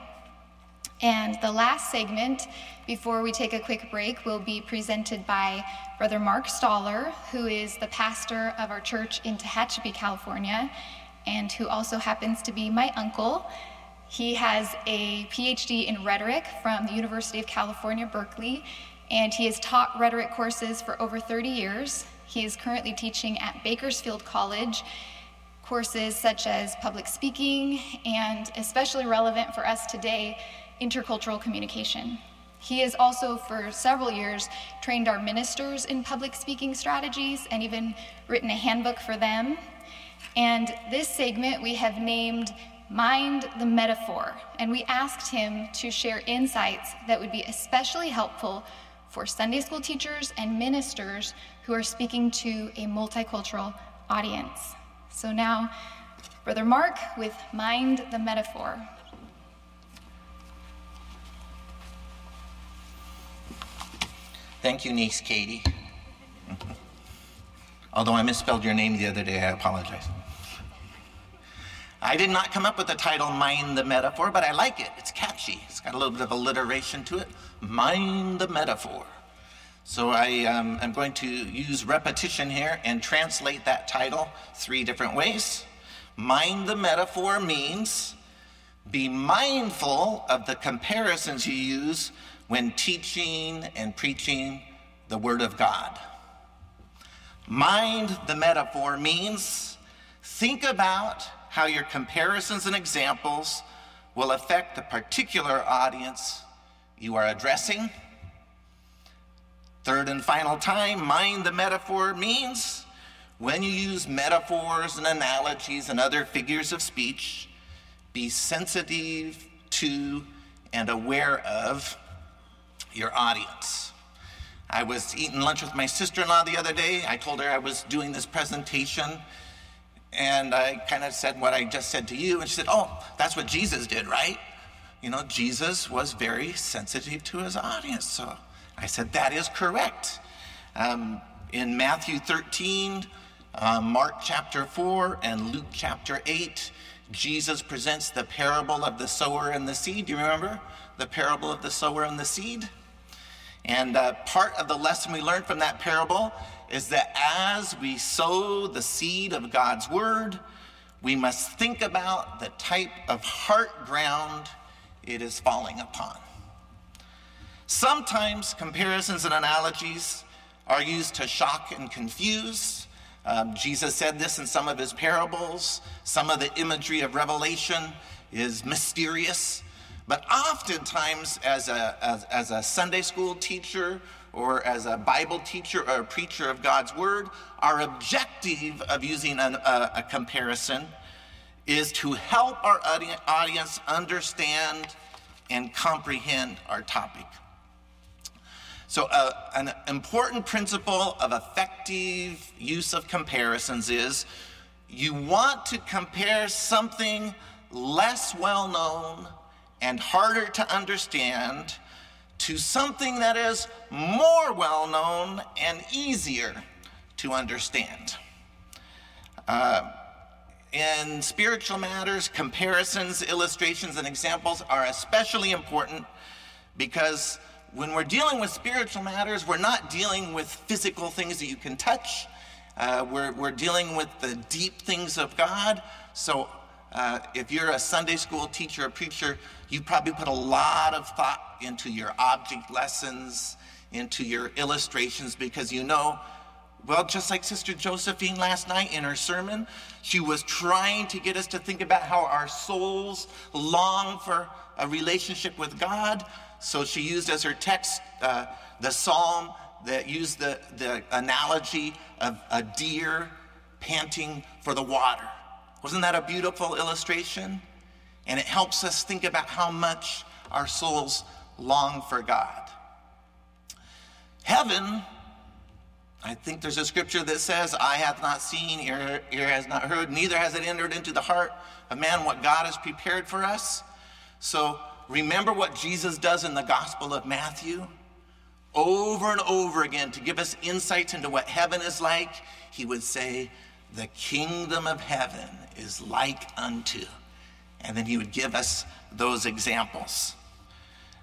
And the last segment, before we take a quick break, will be presented by Brother Mark Stoller, who is the pastor of our church in Tehachapi, California and who also happens to be my uncle. He has a PhD in rhetoric from the University of California, Berkeley, and he has taught rhetoric courses for over 30 years. He is currently teaching at Bakersfield College courses such as public speaking and, especially relevant for us today, intercultural communication. He has also, for several years, trained our ministers in public speaking strategies and even written a handbook for them and this segment we have named Mind the Metaphor. And we asked him to share insights that would be especially helpful for Sunday school teachers and ministers who are speaking to a multicultural audience. So now, Brother Mark with Mind the Metaphor. Thank you, niece Katie. Although I misspelled your name the other day, I apologize. I did not come up with the title Mind the Metaphor, but I like it. It's catchy. It's got a little bit of alliteration to it. Mind the Metaphor. So I um, am going to use repetition here and translate that title three different ways. Mind the Metaphor means be mindful of the comparisons you use when teaching and preaching the Word of God. Mind the metaphor means think about how your comparisons and examples will affect the particular audience you are addressing. Third and final time, mind the metaphor means when you use metaphors and analogies and other figures of speech, be sensitive to and aware of your audience. I was eating lunch with my sister in law the other day. I told her I was doing this presentation, and I kind of said what I just said to you. And she said, Oh, that's what Jesus did, right? You know, Jesus was very sensitive to his audience. So I said, That is correct. Um, in Matthew 13, uh, Mark chapter 4, and Luke chapter 8, Jesus presents the parable of the sower and the seed. Do you remember the parable of the sower and the seed? And uh, part of the lesson we learned from that parable is that as we sow the seed of God's word, we must think about the type of heart ground it is falling upon. Sometimes comparisons and analogies are used to shock and confuse. Um, Jesus said this in some of his parables. Some of the imagery of Revelation is mysterious. But oftentimes, as a, as, as a Sunday school teacher or as a Bible teacher or a preacher of God's word, our objective of using an, a, a comparison is to help our audience understand and comprehend our topic. So, uh, an important principle of effective use of comparisons is you want to compare something less well known and harder to understand to something that is more well known and easier to understand. Uh, in spiritual matters, comparisons, illustrations, and examples are especially important because when we're dealing with spiritual matters, we're not dealing with physical things that you can touch. Uh, we're, we're dealing with the deep things of God. So uh, if you're a Sunday school teacher or preacher, you probably put a lot of thought into your object lessons, into your illustrations, because you know, well, just like Sister Josephine last night in her sermon, she was trying to get us to think about how our souls long for a relationship with God. So she used as her text uh, the psalm that used the, the analogy of a deer panting for the water. Wasn't that a beautiful illustration? And it helps us think about how much our souls long for God. Heaven, I think there's a scripture that says, Eye hath not seen, ear, ear has not heard, neither has it entered into the heart of man what God has prepared for us. So remember what Jesus does in the Gospel of Matthew? Over and over again to give us insights into what heaven is like, he would say, The kingdom of heaven is like unto. And then he would give us those examples.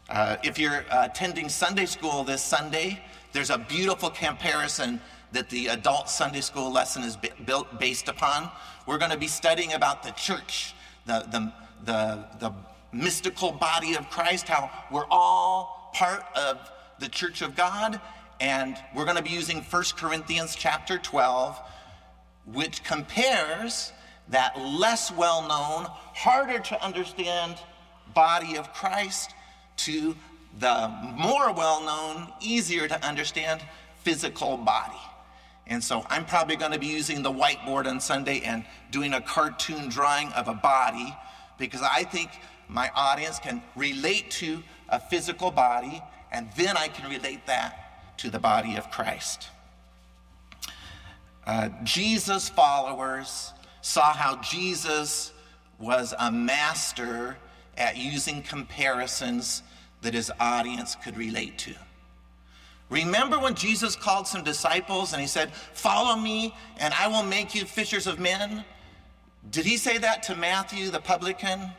Uh, if you're attending Sunday school this Sunday, there's a beautiful comparison that the adult Sunday school lesson is built based upon. We're going to be studying about the church, the, the, the, the mystical body of Christ, how we're all part of the church of God. And we're going to be using 1 Corinthians chapter 12, which compares that less well known, harder to understand body of Christ to the more well known, easier to understand physical body. And so I'm probably going to be using the whiteboard on Sunday and doing a cartoon drawing of a body because I think my audience can relate to a physical body and then I can relate that to the body of Christ. Uh, Jesus' followers saw how Jesus was a master at using comparisons that his audience could relate to. Remember when Jesus called some disciples and he said, Follow me and I will make you fishers of men? Did he say that to Matthew, the publican?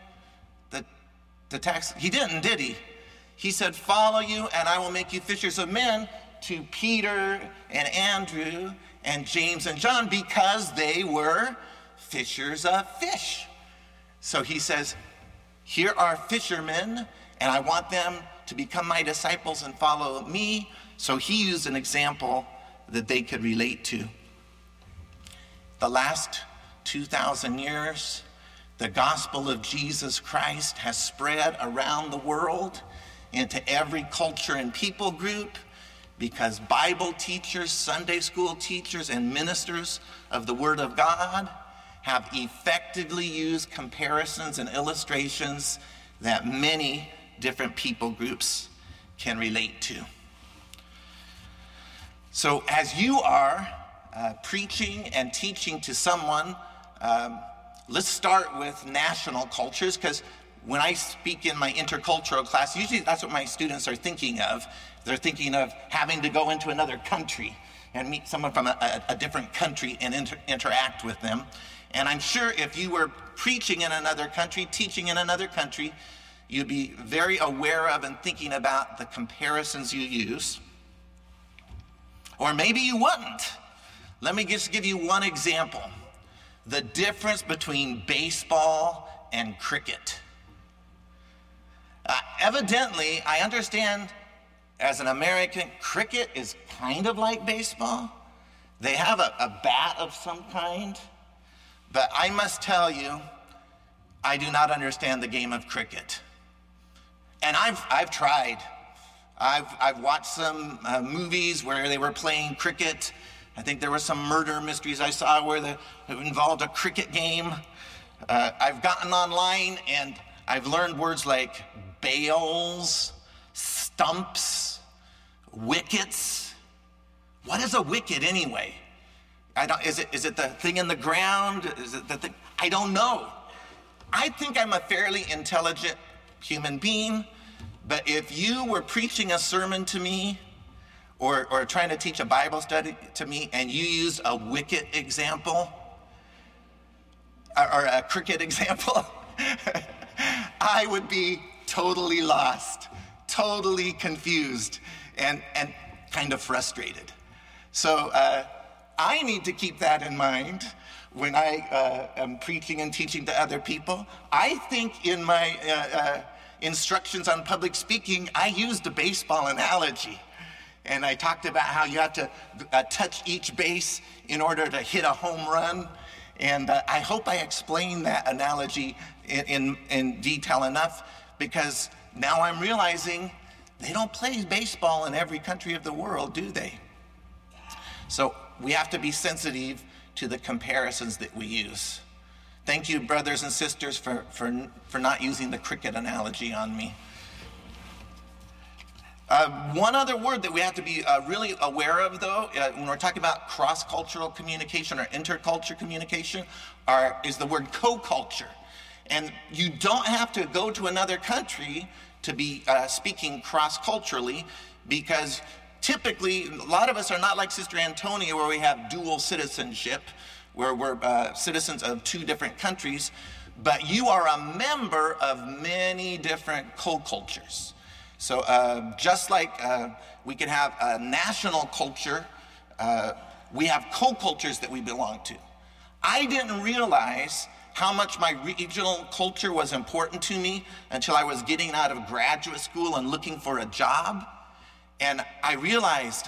The, the tax? He didn't, did he? He said, Follow you and I will make you fishers of men to Peter and Andrew and James and John because they were fishers of fish. So he says, Here are fishermen, and I want them to become my disciples and follow me. So he used an example that they could relate to. The last 2,000 years, the gospel of Jesus Christ has spread around the world into every culture and people group because Bible teachers, Sunday school teachers, and ministers of the Word of God have effectively used comparisons and illustrations that many different people groups can relate to. So, as you are uh, preaching and teaching to someone, um, let's start with national cultures because when I speak in my intercultural class, usually that's what my students are thinking of. They're thinking of having to go into another country and meet someone from a, a, different country and inter- interact with them. And I'm sure if you were preaching in another country, teaching in another country, you'd be very aware of and thinking about the comparisons you use. Or maybe you wouldn't. Let me just give you one example the difference between baseball and cricket. Uh, evidently, I understand as an American, cricket is kind of like baseball. They have a, a bat of some kind. But I must tell you, I do not understand the game of cricket. And I've, I've tried. I've, I've watched some uh, movies where they were playing cricket. I think there were some murder mysteries I saw where the, it involved a cricket game. Uh, I've gotten online and I've learned words like bails, stumps, wickets. What is a wicket anyway? Is, it, is it the thing in the ground? Is it the thing? I don't know. I think I'm a fairly intelligent human being. But if you were preaching a sermon to me or, or trying to teach a Bible study to me and you used a wicket example or, or a cricket example, I would be totally lost, totally confused, and, and kind of frustrated. So uh, I need to keep that in mind when I uh, am preaching and teaching to other people. I think in my uh, uh instructions on public speaking, I used a baseball analogy. And I talked about how you have to uh, touch each base in order to hit a home run. And uh, I hope I explained that analogy in, in, in detail enough because now I'm realizing they don't play baseball in every country of the world, do they? So we have to be sensitive to the comparisons that we use. Thank you, brothers and sisters, for, for, for not using the cricket analogy on me. Uh, one other word that we have to be uh, really aware of, though, uh, when we're talking about cross cultural communication or intercultural communication, are, is the word co culture. And you don't have to go to another country to be uh, speaking cross culturally because typically a lot of us are not like Sister Antonia where we have dual citizenship where we're uh, citizens of two different countries, but you are a member of many different co-cultures. So uh, just like uh, we can have a national culture, uh, we have co-cultures that we belong to. I didn't realize how much my regional culture was important to me until I was getting out of graduate school and looking for a job. And I realized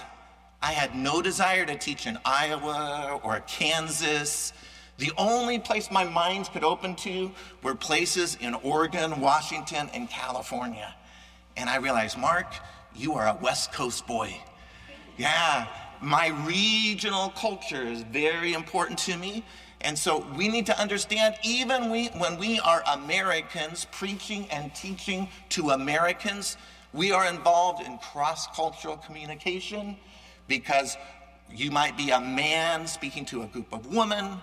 I had no desire to teach in Iowa or Kansas. The only place my mind could open to were places in Oregon, Washington, and California. And I realized, Mark, you are a West Coast boy. Yeah, my regional culture is very important to me. And so we need to understand, even we, when we are Americans preaching and teaching to Americans, We are involved in cross cultural communication because you might be a man speaking to a group of women,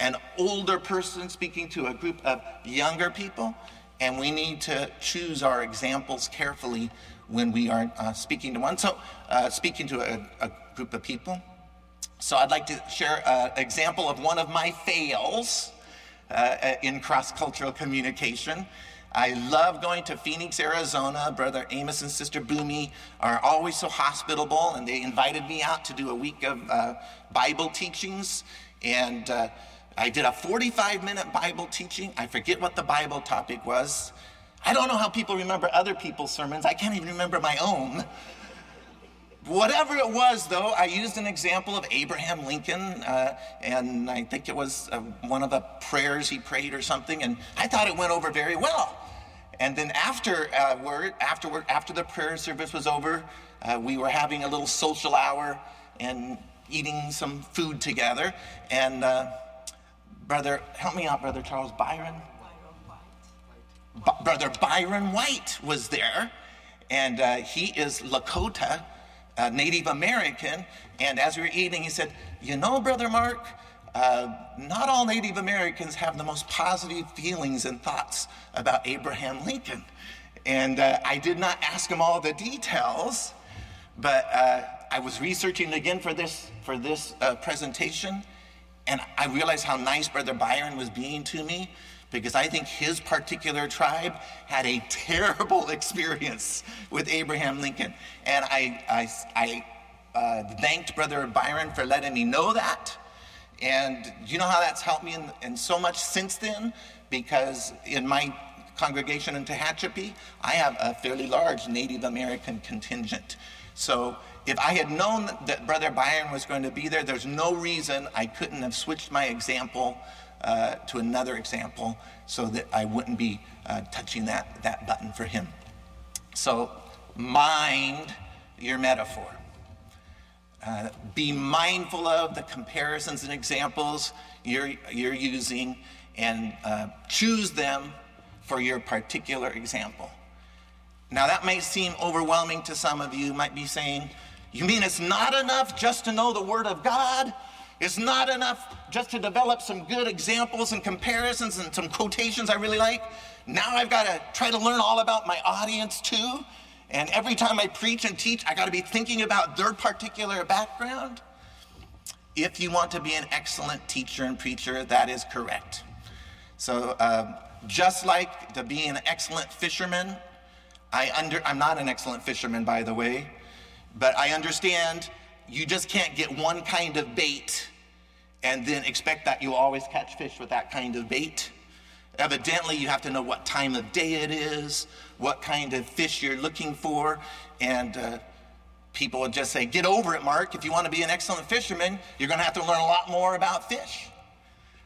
an older person speaking to a group of younger people, and we need to choose our examples carefully when we are uh, speaking to one. So, uh, speaking to a, a, group of people. So, I'd like to share an example of one of my fails uh, in cross cultural communication. I love going to Phoenix, Arizona. Brother Amos and Sister Boomy are always so hospitable, and they invited me out to do a week of uh, Bible teachings. And uh, I did a 45 minute Bible teaching. I forget what the Bible topic was. I don't know how people remember other people's sermons. I can't even remember my own. Whatever it was, though, I used an example of Abraham Lincoln, uh, and I think it was uh, one of the prayers he prayed or something, and I thought it went over very well. And then after uh, afterward, after the prayer service was over, uh, we were having a little social hour and eating some food together. And uh, brother, help me out, brother Charles Byron. B- brother Byron White was there, and he is Lakota, Native American. And as we were eating, he said, "You know, brother Mark." Uh, not all Native Americans have the most positive feelings and thoughts about Abraham Lincoln. And uh, I did not ask him all the details, but uh, I was researching again for this, for this uh, presentation, and I realized how nice Brother Byron was being to me because I think his particular tribe had a terrible experience with Abraham Lincoln. And I, I, I uh, thanked Brother Byron for letting me know that. And you know how that's helped me in, in so much since then? Because in my congregation in Tehachapi, I have a fairly large Native American contingent. So if I had known that Brother Byron was going to be there, there's no reason I couldn't have switched my example uh, to another example so that I wouldn't be uh, touching that, that button for him. So mind your metaphor. Uh, be mindful of the comparisons and examples you're, you're using and uh, choose them for your particular example. Now, that may seem overwhelming to some of you, might be saying, You mean it's not enough just to know the Word of God? It's not enough just to develop some good examples and comparisons and some quotations I really like? Now I've got to try to learn all about my audience too? And every time I preach and teach, I got to be thinking about their particular background. If you want to be an excellent teacher and preacher, that is correct. So, uh, just like to be an excellent fisherman, I under, I'm not an excellent fisherman, by the way, but I understand you just can't get one kind of bait and then expect that you'll always catch fish with that kind of bait. Evidently, you have to know what time of day it is, what kind of fish you're looking for, and uh, people would just say, Get over it, Mark. If you want to be an excellent fisherman, you're going to have to learn a lot more about fish.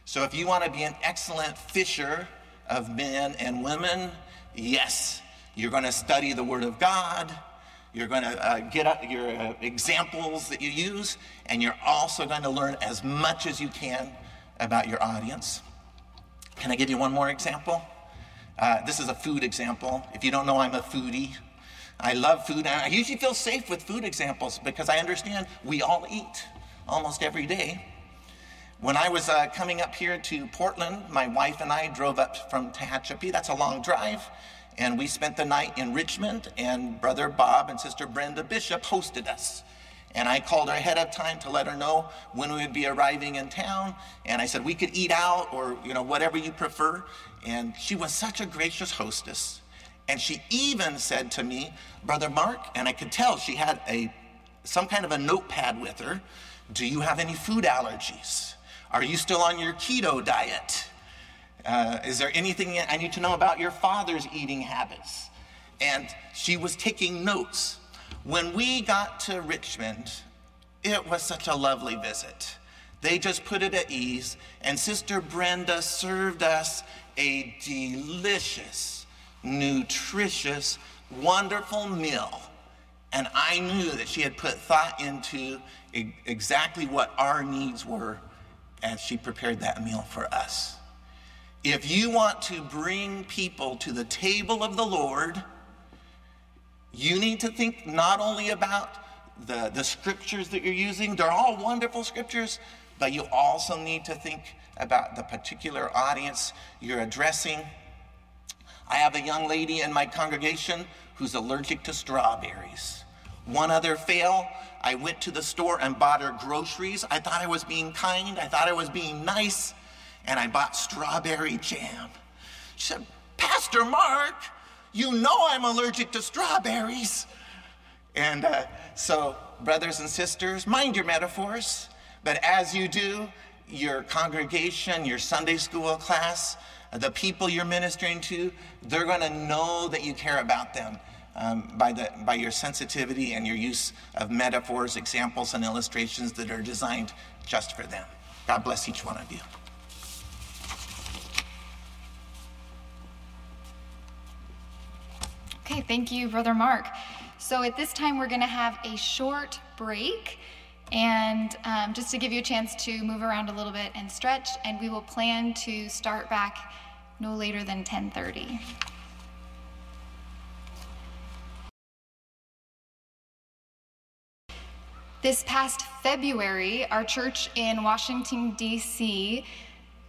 So, if you want to be an excellent fisher of men and women, yes, you're going to study the Word of God. You're going to uh, get up your uh, examples that you use, and you're also going to learn as much as you can about your audience. Can I give you one more example? Uh, this is a food example. If you don't know, I'm a foodie. I love food. I usually feel safe with food examples because I understand we all eat almost every day. When I was uh, coming up here to Portland, my wife and I drove up from Tehachapi. That's a long drive. And we spent the night in Richmond, and Brother Bob and Sister Brenda Bishop hosted us. And I called her ahead of time to let her know when we would be arriving in town. And I said, we could eat out or, you know, whatever you prefer. And she was such a gracious hostess. And she even said to me, Brother Mark, and I could tell she had a some kind of a notepad with her. Do you have any food allergies? Are you still on your keto diet? Uh, is there anything I need to know about your father's eating habits? And she was taking notes. When we got to Richmond, it was such a lovely visit. They just put it at ease, and Sister Brenda served us a delicious, nutritious, wonderful meal. And I knew that she had put thought into exactly what our needs were as she prepared that meal for us. If you want to bring people to the table of the Lord, You need to think not only about the, the scriptures that you're using, they're all wonderful scriptures, but you also need to think about the particular audience you're addressing. I have a young lady in my congregation who's allergic to strawberries. One other fail, I went to the store and bought her groceries. I thought I was being kind, I thought I was being nice, and I bought strawberry jam. She said, Pastor Mark, you know I'm allergic to strawberries. And uh, so, brothers and sisters, mind your metaphors, but as you do, your congregation, your Sunday school class, the people you're ministering to, they're going to know that you care about them um, by, the, by your sensitivity and your use of metaphors, examples, and illustrations that are designed just for them. God bless each one of you. Okay, thank you, Brother Mark. So at this time, we're going to have a short break. And um, just to give you a chance to move around a little bit and stretch, and we will plan to start back no later than 10:30. This past February, our church in Washington, D.C.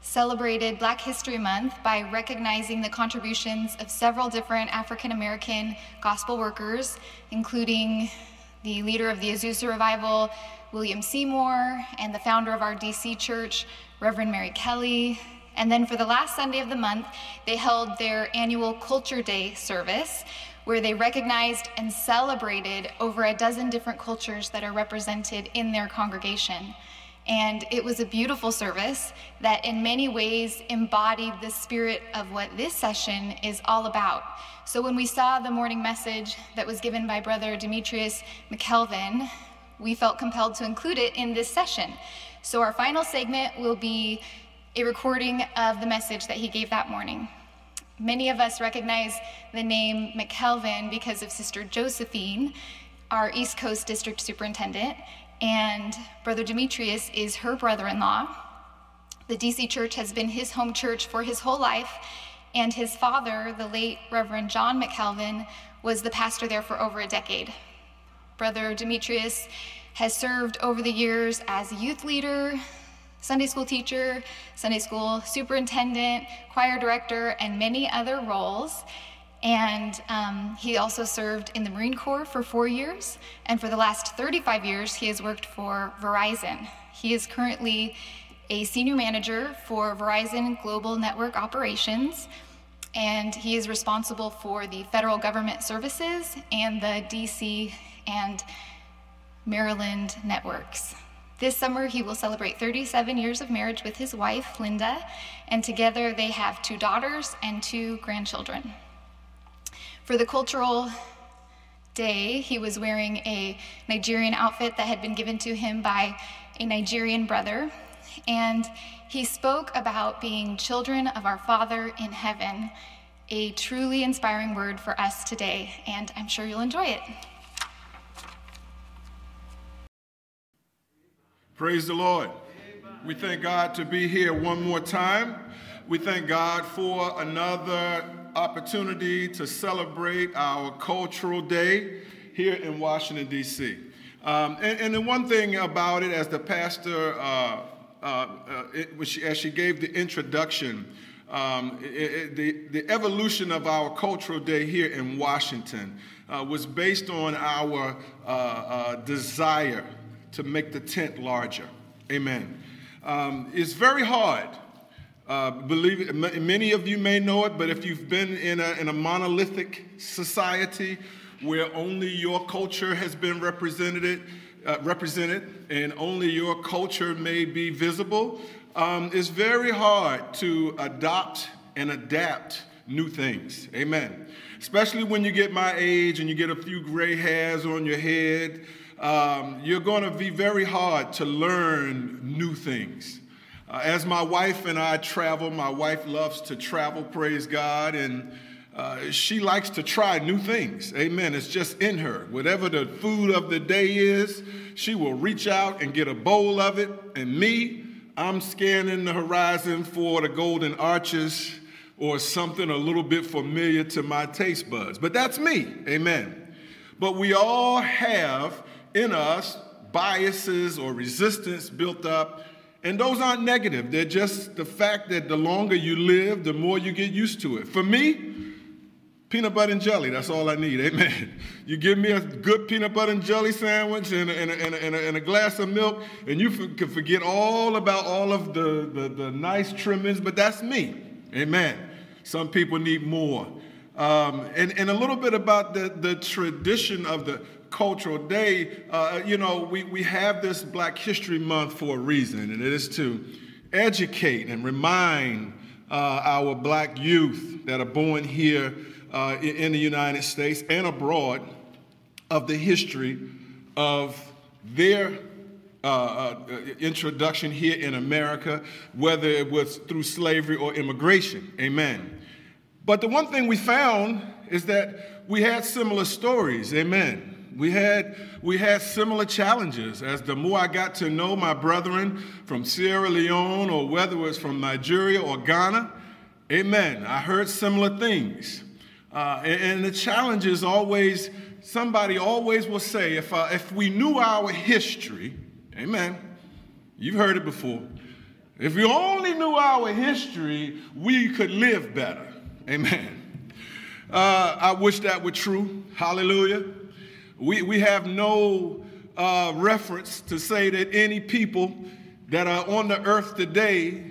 celebrated Black History Month by recognizing the contributions of several different African American gospel workers, including the leader of the Azusa Revival, William Seymour, and the founder of our DC church, Reverend Mary Kelly. And then for the last Sunday of the month, they held their annual Culture Day service, where they recognized and celebrated over a dozen different cultures that are represented in their congregation. And it was a beautiful service that, in many ways, embodied the spirit of what this session is all about. So, when we saw the morning message that was given by Brother Demetrius McKelvin, we felt compelled to include it in this session. So, our final segment will be a recording of the message that he gave that morning. Many of us recognize the name McKelvin because of Sister Josephine, our East Coast District Superintendent, and Brother Demetrius is her brother in law. The DC Church has been his home church for his whole life, and his father, the late Reverend John McKelvin, was the pastor there for over a decade. Brother Demetrius has served over the years as a youth leader, Sunday school teacher, Sunday school superintendent, choir director, and many other roles. And um, he also served in the Marine Corps for four years. And for the last 35 years, he has worked for Verizon. He is currently a senior manager for Verizon Global Network Operations. And he is responsible for the federal government services and the DC and Maryland networks. This summer, he will celebrate 37 years of marriage with his wife, Linda, and together they have two daughters and two grandchildren. For the cultural day, he was wearing a Nigerian outfit that had been given to him by a Nigerian brother, and he spoke about being children of our Father in heaven, a truly inspiring word for us today, and I'm sure you'll enjoy it. Praise the Lord. We thank God to be here one more time. We thank God for another opportunity to celebrate our cultural day here in Washington, D.C. Um, and, and, the one thing about it, as the pastor, uh, uh, uh, it, as she gave the introduction, um, it, it, the, the evolution of our cultural day here in Washington uh, was based on our uh, uh, desire to make the tent larger. Amen. Um, it's very hard. Uh, believe it, many of you may know it, but if you've been in a, in a monolithic society where only your culture has been represented, uh, represented and only your culture may be visible, um, it's very hard to adopt and adapt new things. Amen. Especially when you get my age and you get a few gray hairs on your head um, you're going to be very hard to learn new things. Uh, as my wife and I travel, my wife loves to travel, praise God, and uh, she likes to try new things. Amen. It's just in her. Whatever the food of the day is, she will reach out and get a bowl of it. And me, I'm scanning the horizon for the golden arches or something a little bit familiar to my taste buds. But that's me. Amen. but we all have in us biases or resistance built up. And those aren't negative. They're just the fact that the longer you live, the more you get used to it. For me, peanut butter and jelly, that's all I need. Amen. You give me a good peanut butter and jelly sandwich and a, and and a, and a glass of milk, and you can forget all about all of the, the, the nice trimmings, but that's me. Amen. Some people need more. Um, and, and a little bit about the, the tradition of the cultural day. Uh, you know, we, we have this Black History Month for a reason, and it is to educate and remind uh, our black youth that are born here uh, in, the United States and abroad of the history of their uh, uh, introduction here in America, whether it was through slavery or immigration. Amen. But the one thing we found is that we had similar stories. Amen. We had, we had similar challenges as the more I got to know my brethren from Sierra Leone or whether it was from Nigeria or Ghana. Amen. I heard similar things. Uh, and, and, the challenge is always, somebody always will say, if, uh, if we knew our history, amen, you've heard it before. If we only knew our history, we could live better. Amen. Uh, I wish that were true. Hallelujah. We, we have no uh, reference to say that any people that are on the earth today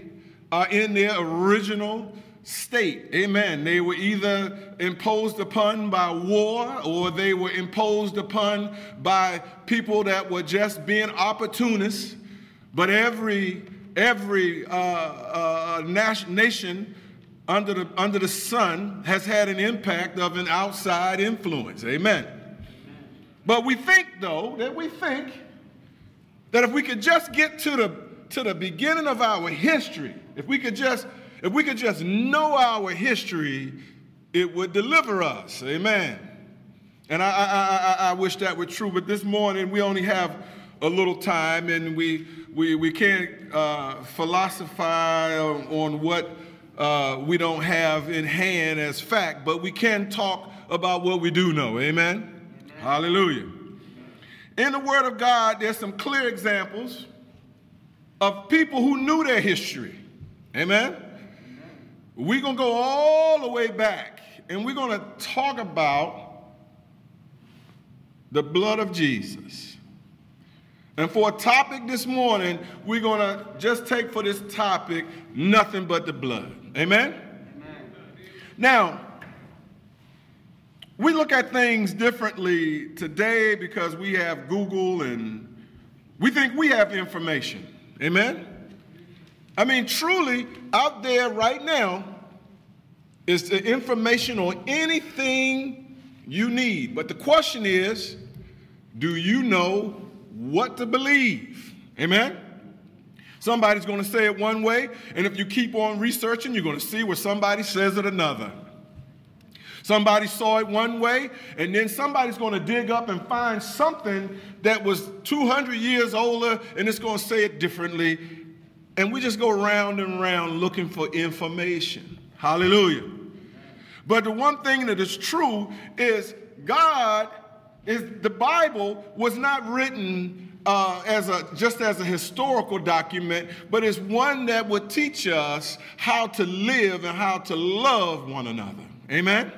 are in their original state. Amen. They were either imposed upon by war or they were imposed upon by people that were just being opportunists. But every every uh, uh, nation under the under the sun has had an impact of an outside influence. Amen. But we think, though, that we think that if we could just get to the, to the beginning of our history, if we could just if we could just know our history, it would deliver us. Amen. And I, I, I, I wish that were true, but this morning we only have a little time and we, we, we can't uh, philosophize on, on what uh, we don't have in hand as fact, but we can talk about what we do know. Amen. Hallelujah. In the Word of God, there's some clear examples of people who knew their history. Amen? We're going to go all the way back and we're going to talk about the blood of Jesus. And for a topic this morning, we're going to just take for this topic nothing but the blood. Amen? Amen. Now, we look at things differently today because we have Google and we think we have information. Amen? I mean, truly, out there right now is the information on anything you need. But the question is do you know what to believe? Amen? Somebody's going to say it one way, and if you keep on researching, you're going to see where somebody says it another. Somebody saw it one way, and then somebody's going to dig up and find something that was 200 years older, and it's going to say it differently. And we just go round and round looking for information. Hallelujah. But the one thing that is true is God is the Bible was not written uh, as a just as a historical document, but it's one that would teach us how to live and how to love one another. Amen.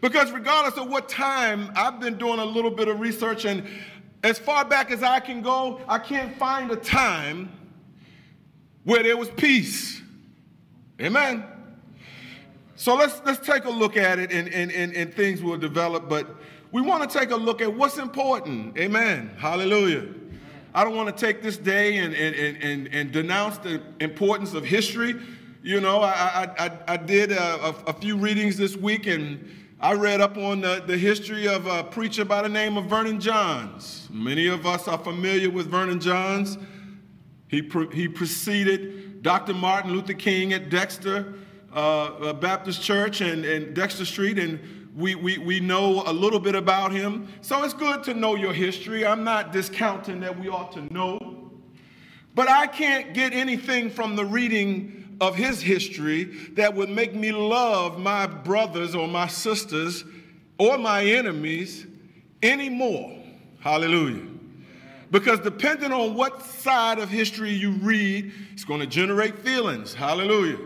Because regardless of what time, I've been doing a little bit of research, and as far back as I can go, I can't find a time where there was peace. Amen. So let's let's take a look at it and, and, and, and things will develop, but we want to take a look at what's important. Amen. Hallelujah. I don't want to take this day and, and, and, and, denounce the importance of history. You know, I, I, I, did a, a, a few readings this week and I read up on the, the history of a preacher by the name of Vernon Johns. Many of us are familiar with Vernon Johns. He, pre- he preceded Dr. Martin Luther King at Dexter uh, Baptist Church and, and Dexter Street, and we, we, we know a little bit about him. So it's good to know your history. I'm not discounting that we ought to know. But I can't get anything from the reading of his history that would make me love my brothers or my sisters or my enemies anymore. Hallelujah. Because depending on what side of history you read, it's going to generate feelings. Hallelujah.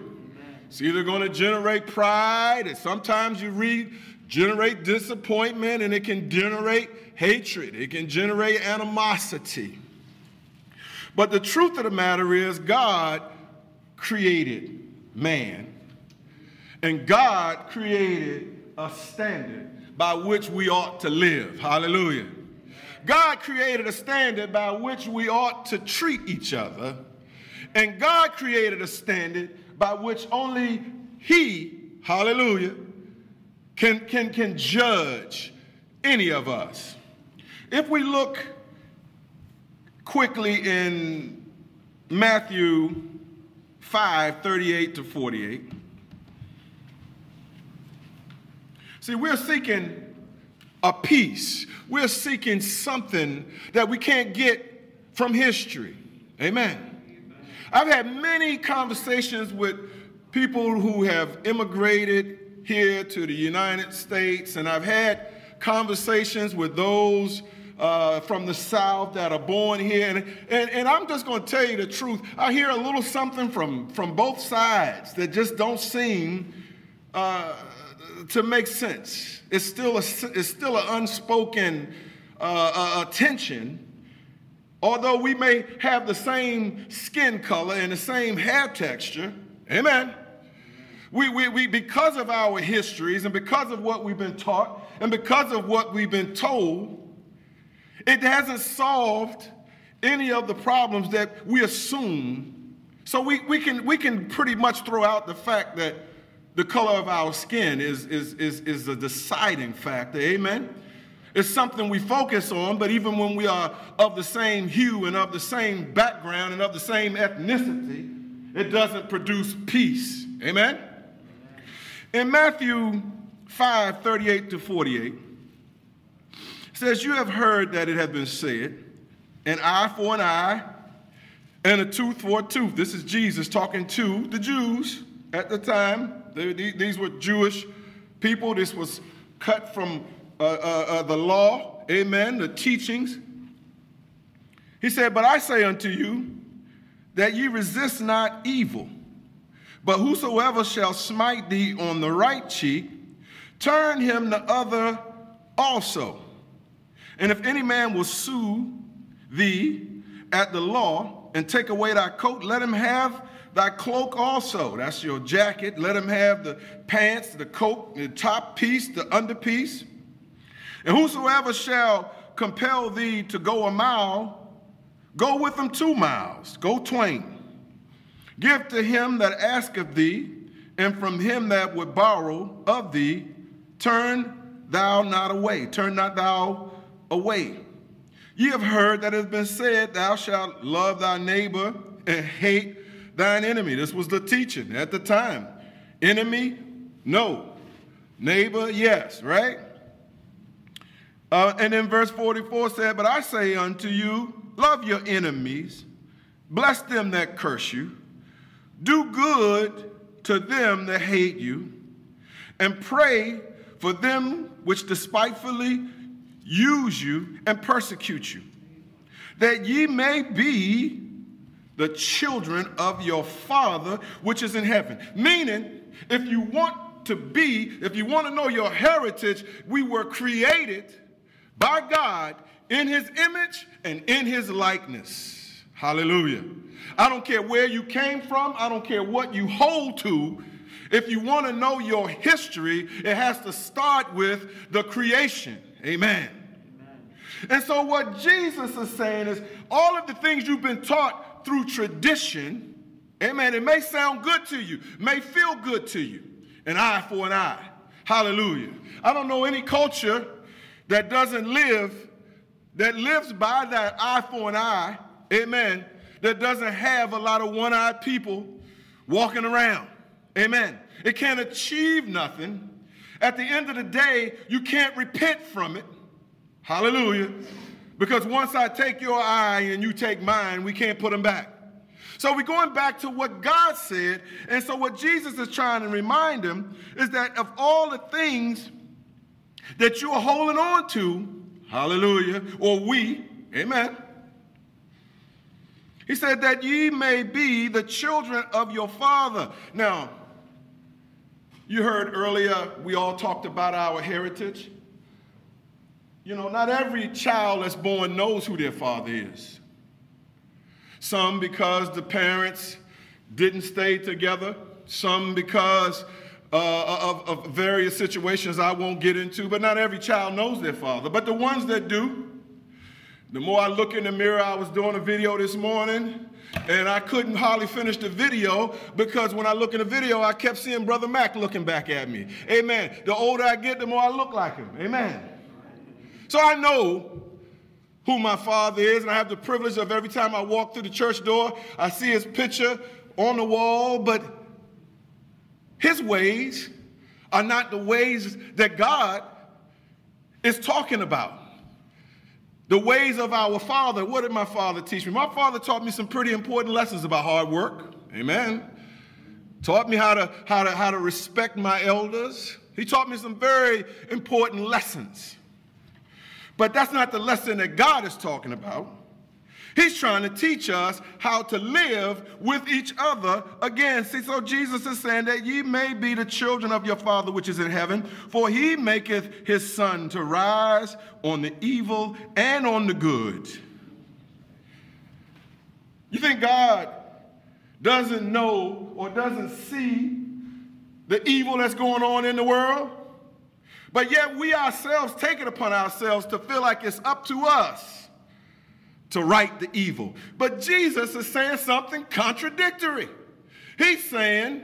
It's either going to generate pride, and sometimes you read generate disappointment, and it can generate hatred, it can generate animosity. But the truth of the matter is, God created man, and God created a standard by which we ought to live. Hallelujah. God created a standard by which we ought to treat each other, and God created a standard by which only He, hallelujah, can, can, can judge any of us. If we look quickly in Matthew 5 38 to 48, see, we're seeking a peace. We're seeking something that we can't get from history. Amen. I've had many conversations with people who have immigrated here to the United States, and I've had conversations with those uh, from the South that are born here. And, and, and I'm just going to tell you the truth. I hear a little something from, from both sides that just don't seem uh, to make sense. It's still, a, it's still an unspoken uh, uh, tension. Although we may have the same skin color and the same hair texture, amen. We, we, we, because of our histories and because of what we've been taught and because of what we've been told, it hasn't solved any of the problems that we assume. So we, we, can, we can pretty much throw out the fact that the color of our skin is, is, is, is a deciding factor. Amen? It's something we focus on, but even when we are of the same hue and of the same background and of the same ethnicity, it doesn't produce peace. Amen? In Matthew 5 38 to 48, says, You have heard that it has been said, an eye for an eye and a tooth for a tooth. This is Jesus talking to the Jews at the time. They, these were Jewish people. This was cut from uh, uh, uh, the law, amen, the teachings. He said, But I say unto you that ye resist not evil, but whosoever shall smite thee on the right cheek, turn him the other also. And if any man will sue thee at the law and take away thy coat, let him have thy cloak also. That's your jacket. Let him have the pants, the coat, the top piece, the underpiece. And whosoever shall compel thee to go a mile, go with him two miles, go twain. Give to him that asketh thee, and from him that would borrow of thee, turn thou not away. Turn not thou away. Ye have heard that it has been said, Thou shalt love thy neighbor and hate thine enemy. This was the teaching at the time. Enemy, no. Neighbor, yes, right? Uh, and then verse 44 said, But I say unto you, love your enemies, bless them that curse you, do good to them that hate you, and pray for them which despitefully use you, and persecute you, that ye may be the children of your Father which is in heaven. Meaning, if you want to be, if you want to know your heritage, we were created by God in his image and in his likeness. Hallelujah. I don't care where you came from, I don't care what you hold to. If you want to know your history, it has to start with the creation. Amen. And so, what Jesus is saying is all of the things you've been taught through tradition, amen, it may sound good to you, may feel good to you, an eye for an eye. Hallelujah. I don't know any culture that doesn't live, that lives by that eye for an eye, amen, that doesn't have a lot of one eyed people walking around. Amen. It can't achieve nothing. At the end of the day, you can't repent from it. Hallelujah. Because once I take your eye and you take mine, we can't put them back. So we're going back to what God said. And so what Jesus is trying to remind them is that of all the things that you are holding on to, Hallelujah. Or we. Amen. He said that ye may be the children of your father. Now, you heard earlier, we all talked about our heritage. You know, not every child that's born knows who their father is. Some because the parents didn't stay together, some because uh, of, of various situations I won't get into, but not every child knows their father. But the ones that do, the more I look in the mirror, I was doing a video this morning, and I couldn't hardly finish the video because when I look in the video, I kept seeing Brother Mac looking back at me. Amen. The older I get, the more I look like him. Amen. So I know who my father is, and I have the privilege of every time I walk through the church door, I see his picture on the wall, but his ways are not the ways that God is talking about. The ways of our father. What did my father teach me? My father taught me some pretty important lessons about hard work. Amen. Taught me how to, how to, how to respect my elders. He taught me some very important lessons. But that's not the lesson that God is talking about. He's trying to teach us how to live with each other again. See, so Jesus is saying that ye may be the children of your Father which is in heaven, for he maketh his sun to rise on the evil and on the good. You think God doesn't know or doesn't see the evil that's going on in the world? But yet we ourselves take it upon ourselves to feel like it's up to us to right the evil. But Jesus is saying something contradictory. He's saying,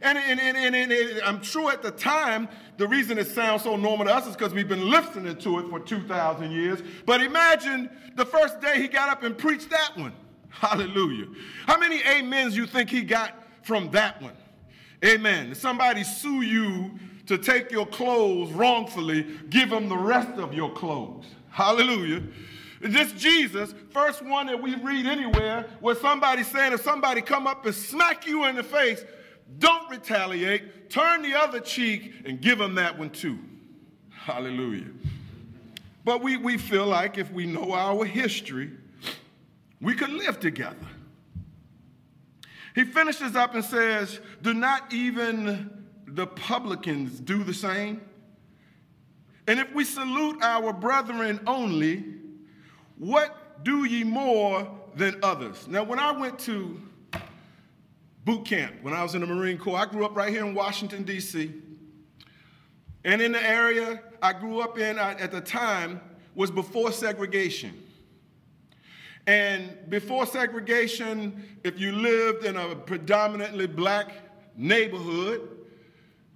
and, and, and, and, I'm sure at the time, the reason it sounds so normal to us is because we've been listening to it for 2,000 years. But imagine the first day he got up and preached that one. Hallelujah. How many amens you think he got from that one? Amen. Somebody sue you to take your clothes wrongfully, give them the rest of your clothes. Hallelujah. This Jesus, first one that we read anywhere, where somebody saying if somebody come up and smack you in the face, don't retaliate, turn the other cheek and give them that one too. Hallelujah. But we, we feel like if we know our history, we could live together. He finishes up and says, Do not even the publicans do the same? And if we salute our brethren only, what do ye more than others? Now, when I went to boot camp, when I was in the Marine Corps, I grew up right here in Washington, D.C. And in the area I grew up in at the time was before segregation. And before segregation, if you lived in a predominantly black neighborhood,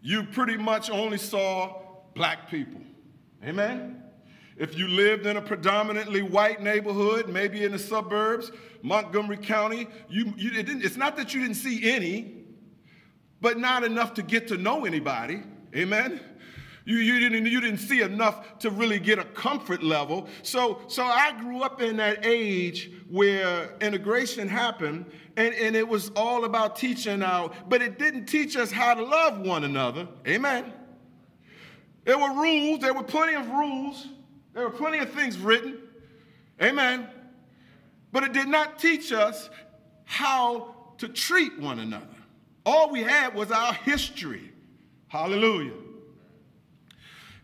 you pretty much only saw black people. Amen? If you lived in a predominantly white neighborhood, maybe in the suburbs, Montgomery County, you, you it it's not that you didn't see any, but not enough to get to know anybody. Amen? You, you, didn't, you didn't see enough to really get a comfort level. So, so I grew up in that age where integration happened, and, and it was all about teaching out, but it didn't teach us how to love one another. Amen? There were rules, there were plenty of rules, there were plenty of things written. Amen. But it did not teach us how to treat one another. All we had was our history. Hallelujah.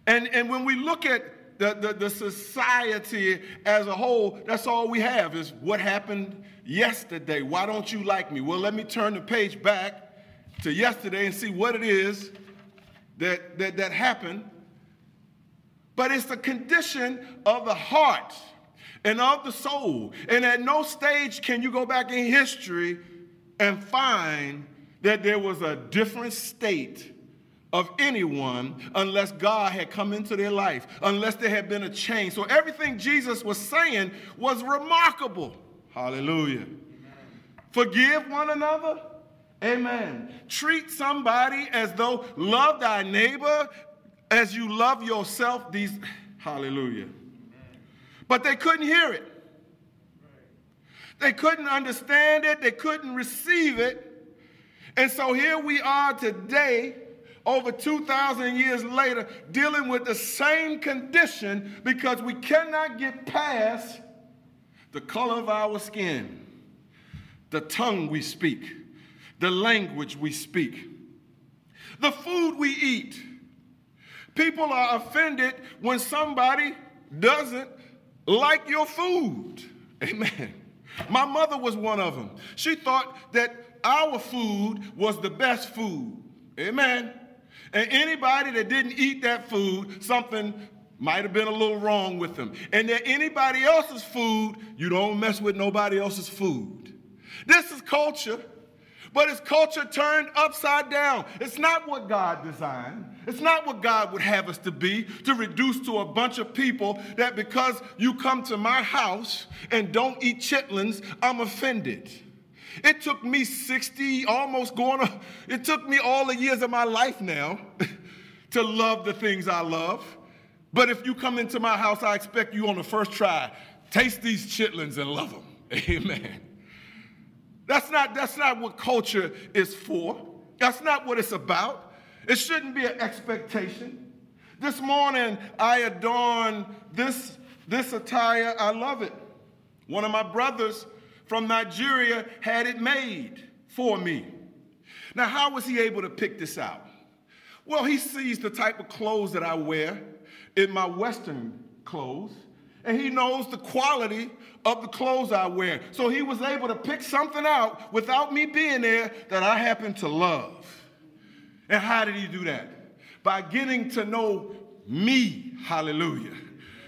And, and when we look at the, the, the, society as a whole, that's all we have is what happened yesterday. Why don't you like me? Well, let me turn the page back to yesterday and see what it is that, that, that happened but it's the condition of the heart and of the soul. And at no stage can you go back in history and find that there was a different state of anyone unless God had come into their life, unless there had been a change. So everything Jesus was saying was remarkable. Hallelujah. Forgive one another. Amen. Treat somebody as though love thy neighbor as you love yourself, these, hallelujah. But they couldn't hear it. They couldn't understand it. They couldn't receive it. And so here we are today over 2,000 years later, dealing with the same condition because we cannot get past the color of our skin, the tongue we speak, the language we speak, the food we eat. People are offended when somebody doesn't like your food. Amen. My mother was one of them. She thought that our food was the best food. Amen. And anybody that didn't eat that food, something might have been a little wrong with them. And that anybody else's food, you don't mess with nobody else's food. This is culture, but it's culture turned upside down. It's not what God designed. It's not what God would have us to be, to reduce to a bunch of people that because you come to my house and don't eat chitlins, I'm offended. It took me 60, almost going it took me all the years of my life now to love the things I love. But if you come into my house, I expect you on the first try, taste these chitlins and love them. Amen. That's not, that's not what culture is for. That's not what it's about. It shouldn't be an expectation. This morning, I adorned this, this attire. I love it. One of my brothers from Nigeria had it made for me. Now, how was he able to pick this out? Well, he sees the type of clothes that I wear in my Western clothes, and he knows the quality of the clothes I wear. So he was able to pick something out without me being there that I happen to love. And how did he do that? By getting to know me. Hallelujah.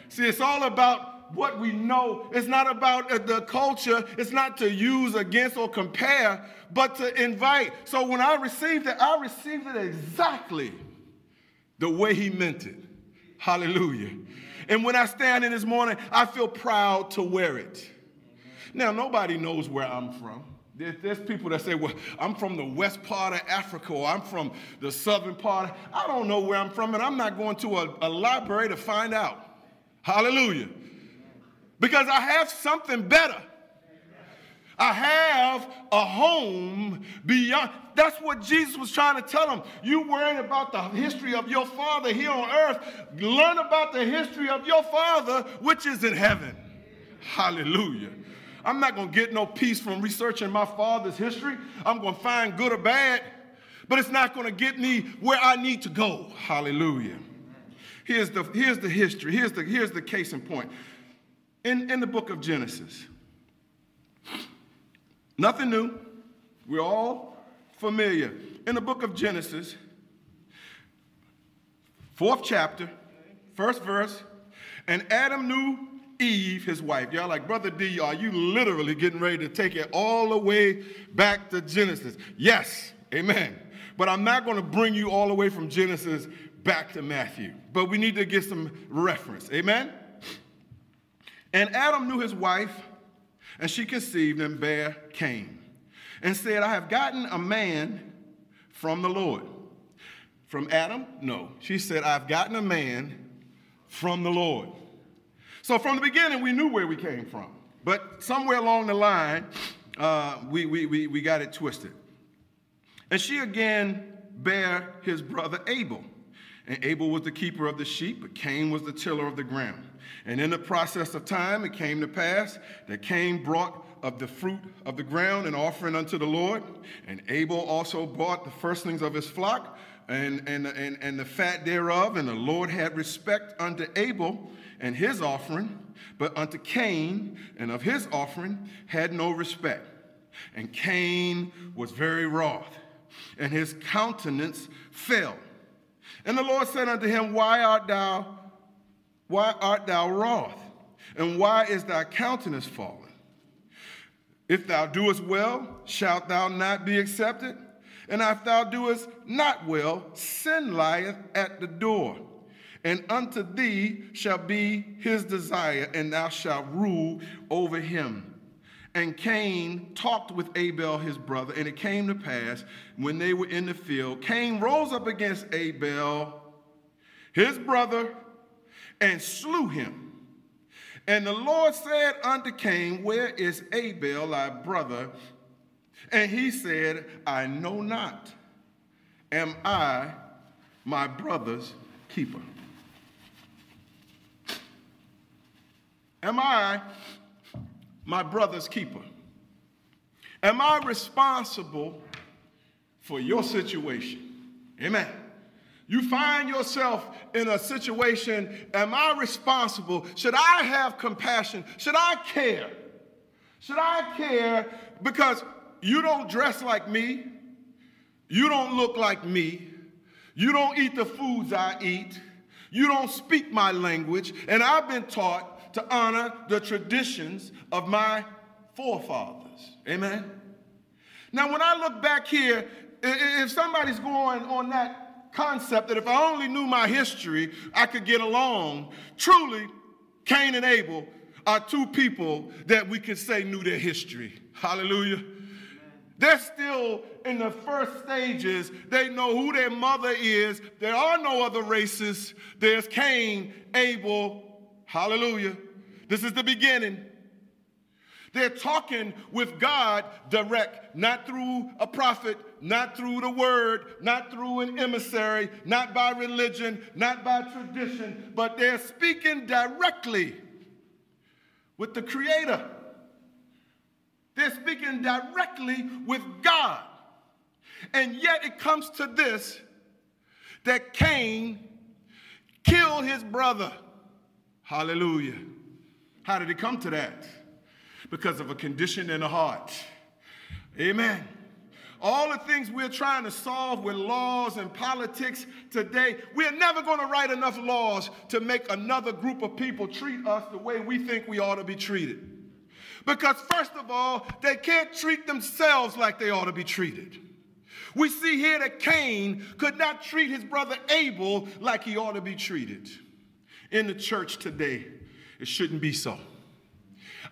See, it's all about what we know. It's not about uh, the culture. It's not to use against or compare, but to invite. So when I received it, I received it exactly the way he meant it. Hallelujah. And when I stand in this morning, I feel proud to wear it. Now, nobody knows where I'm from. There's people that say, well, I'm from the west part of Africa or I'm from the southern part. I don't know where I'm from, and I'm not going to a, a library to find out. Hallelujah because I have something better. I have a home beyond. That's what Jesus was trying to tell them. You worrying about the history of your father here on earth. Learn about the history of your father, which is in heaven. Hallelujah. I'm not going to get no peace from researching my father's history. I'm going to find good or bad, but it's not going to get me where I need to go. Hallelujah. Here's the, here's the history. Here's the, here's the case in point in, in the book of Genesis. Nothing new. We're all familiar. In the book of Genesis, fourth chapter, first verse, and Adam knew Eve, his wife. Y'all like, Brother D, are you literally getting ready to take it all the way back to Genesis? Yes, amen. But I'm not going to bring you all the way from Genesis back to Matthew. But we need to get some reference, amen? And Adam knew his wife, and she conceived and bare Cain, and said, I have gotten a man from the Lord. From Adam? No. She said, I've gotten a man from the Lord. So from the beginning, we knew where we came from. But somewhere along the line, uh, we, we, we, we got it twisted. And she again bare his brother Abel. And Abel was the keeper of the sheep, but Cain was the tiller of the ground. And in the process of time, it came to pass that Cain brought of the fruit of the ground an offering unto the Lord. And Abel also brought the firstlings of his flock and, and, and, and the fat thereof. And the Lord had respect unto Abel and his offering, but unto Cain and of his offering had no respect. And Cain was very wroth, and his countenance fell. And the Lord said unto him, Why art thou why art thou wroth? And why is thy countenance fallen? If thou doest well, shalt thou not be accepted? And if thou doest not well, sin lieth at the door. And unto thee shall be his desire, and thou shalt rule over him. And Cain talked with Abel his brother, and it came to pass when they were in the field, Cain rose up against Abel, his brother, and slew him. And the Lord said unto Cain, Where is Abel, thy brother? And he said, I know not. Am I my brother's keeper? Am I my brother's keeper? Am I responsible for your situation? Amen. You find yourself in a situation, am I responsible? Should I have compassion? Should I care? Should I care because you don't dress like me? You don't look like me. You don't eat the foods I eat. You don't speak my language. And I've been taught to honor the traditions of my forefathers. Amen. Now, when I look back here, if somebody's going on that concept that if I only knew my history, I could get along, truly, Cain and Abel are two people that we can say knew their history. Hallelujah. They're still in the first stages. They know who their mother is. There are no other races. There's Cain, Abel. Hallelujah. This is the beginning. They're talking with God direct, not through a prophet, not through the word, not through an emissary, not by religion, not by tradition, but they're speaking directly with the Creator. They're speaking directly with God. And yet it comes to this that Cain killed his brother. Hallelujah. How did it come to that? Because of a condition in the heart. Amen. All the things we're trying to solve with laws and politics today, we're never going to write enough laws to make another group of people treat us the way we think we ought to be treated. Because, first of all, they can't treat themselves like they ought to be treated. We see here that Cain could not treat his brother Abel like he ought to be treated. In the church today, it shouldn't be so.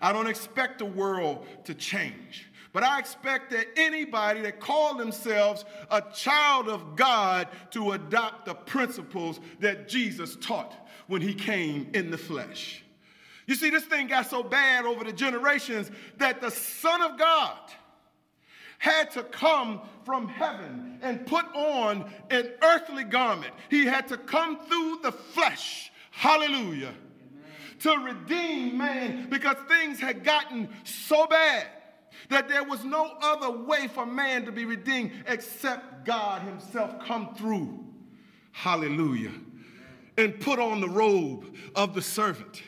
I don't expect the world to change. But I expect that anybody that call themselves a child of God to adopt the principles that Jesus taught when he came in the flesh. You see, this thing got so bad over the generations that the Son of God had to come from heaven and put on an earthly garment. He had to come through the flesh. Hallelujah. Amen. To redeem man because things had gotten so bad that there was no other way for man to be redeemed except God Himself come through. Hallelujah. And put on the robe of the servant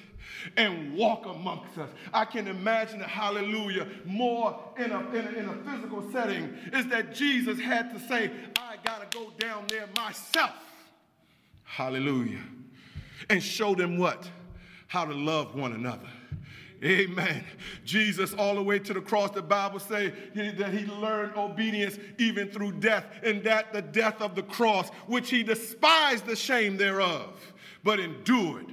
and walk amongst us. I can imagine, the hallelujah, more in a, in a, in a physical setting is that Jesus had to say, I got to go down there myself. Hallelujah. And show them what? How to love one another. Amen. Jesus, all the way to the cross, the Bible say that he learned obedience even through death, and that the death of the cross, which he despised the shame thereof, but endured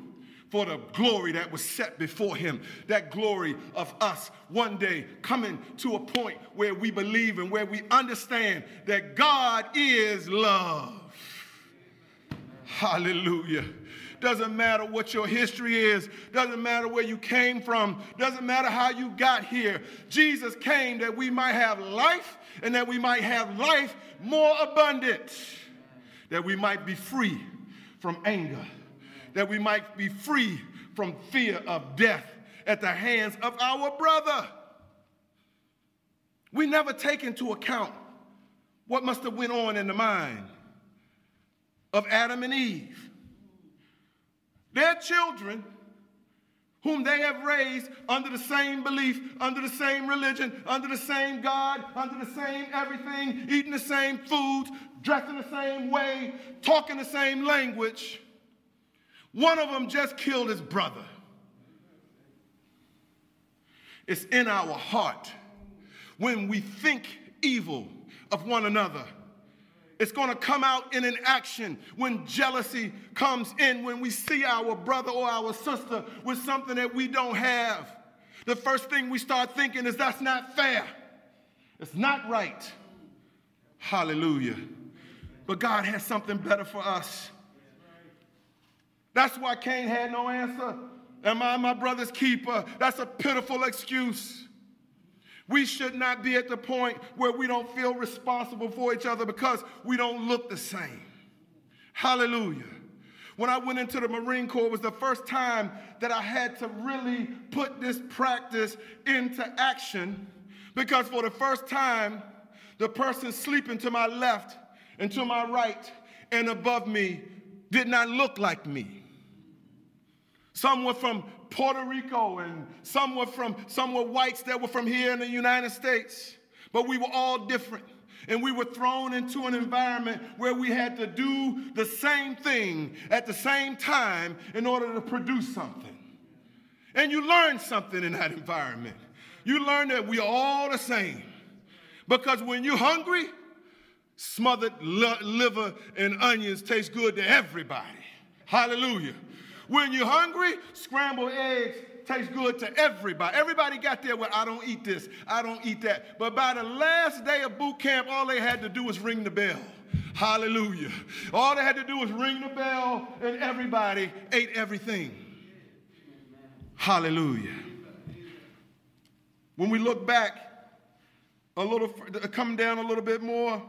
for the glory that was set before him. That glory of us one day coming to a point where we believe and where we understand that God is love. Hallelujah. Doesn't matter what your history is, doesn't matter where you came from, doesn't matter how you got here. Jesus came that we might have life and that we might have life more abundant, that we might be free from anger, that we might be free from fear of death at the hands of our brother. We never take into account what must have went on in the mind of Adam and Eve their children, whom they have raised under the same belief, under the same religion, under the same God, under the same everything, eating the same foods, dressing the same way, talking the same language. One of them just killed his brother. It's in our heart when we think evil of one another it's going to come out in an action when jealousy comes in, when we see our brother or our sister with something that we don't have. The first thing we start thinking is that's not fair. It's not right. Hallelujah. But God has something better for us. That's why Cain had no answer. Am I my brother's keeper? That's a pitiful excuse. We should not be at the point where we don't feel responsible for each other because we don't look the same. Hallelujah. When I went into the Marine Corps, it was the first time that I had to really put this practice into action because for the first time, the person sleeping to my left and to my right and above me did not look like me. Some were from Puerto Rico and some were from some were whites that were from here in the United States. But we were all different. And we were thrown into an environment where we had to do the same thing at the same time in order to produce something. And you learn something in that environment. You learn that we are all the same. Because when you're hungry, smothered liver and onions taste good to everybody. Hallelujah. When you're hungry, scrambled eggs taste good to everybody. Everybody got there with, I don't eat this, I don't eat that. But by the last day of boot camp, all they had to do was ring the bell. Hallelujah. All they had to do was ring the bell, and everybody ate everything. Hallelujah. When we look back a little, uh, come down a little bit more,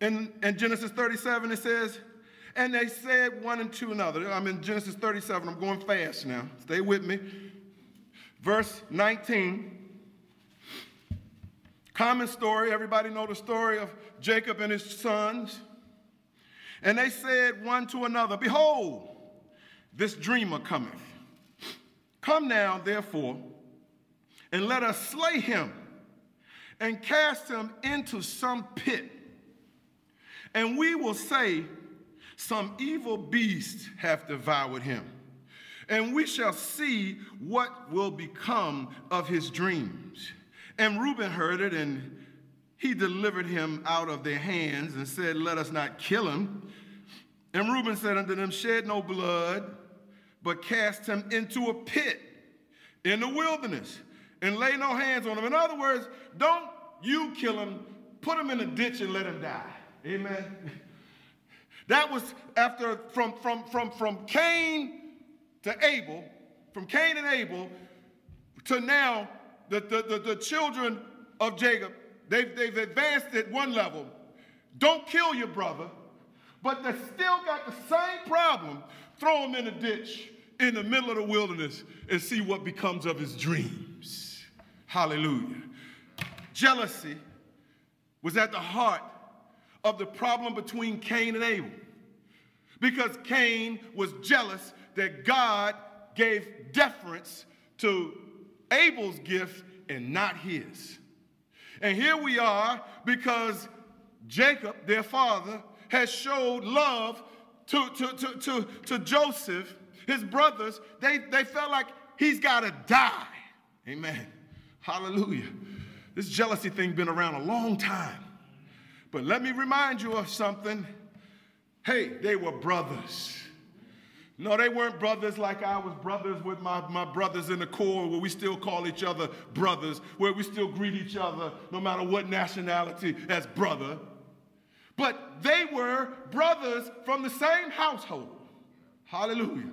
in, in Genesis 37, it says, and they said one and to another. I'm in Genesis 37. I'm going fast now. Stay with me. Verse 19. Common story. Everybody know the story of Jacob and his sons. And they said one to another, Behold, this dreamer cometh. Come now, therefore, and let us slay him and cast him into some pit. And we will say, some evil beast hath devoured him. And we shall see what will become of his dreams. And Reuben heard it, and he delivered him out of their hands and said, Let us not kill him. And Reuben said unto them, Shed no blood, but cast him into a pit in the wilderness and lay no hands on him. In other words, don't you kill him, put him in a ditch and let him die. Amen. That was after from, from, from, from Cain to Abel, from Cain and Abel to now the, the, the, the children of Jacob. They've, they've advanced at one level. Don't kill your brother, but they still got the same problem. Throw him in a ditch in the middle of the wilderness and see what becomes of his dreams. Hallelujah. Jealousy was at the heart of the problem between Cain and Abel. Because Cain was jealous that God gave deference to Abel's gift and not his. And here we are because Jacob, their father, has showed love to, to, to, to, to Joseph, his brothers. They, they felt like he's got to die. Amen. Hallelujah. This jealousy thing been around a long time. But let me remind you of something. Hey, they were brothers. No, they weren't brothers like I was brothers with my, my brothers in the Corps, where we still call each other brothers, where we still greet each other, no matter what nationality, as brother. But they were brothers from the same household. Hallelujah.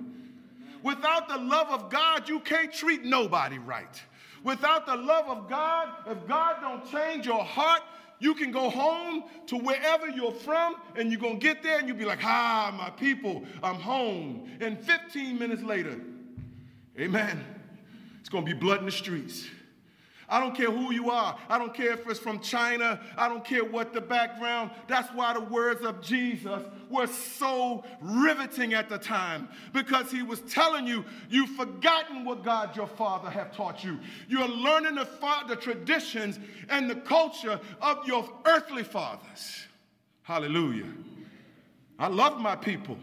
Without the love of God, you can't treat nobody right. Without the love of God, if God don't change your heart, you can go home to wherever you're from, and you're going to get there and you'll be like, Hi, my people, I'm home. And 15 minutes later, amen, it's going to be blood in the streets. I don't care who you are. I don't care if it's from China. I don't care what the background. That's why the words of Jesus were so riveting at the time because he was telling you, you've forgotten what God your Father have taught you. You're learning the, the traditions and the culture of your earthly fathers. Hallelujah. I love my people.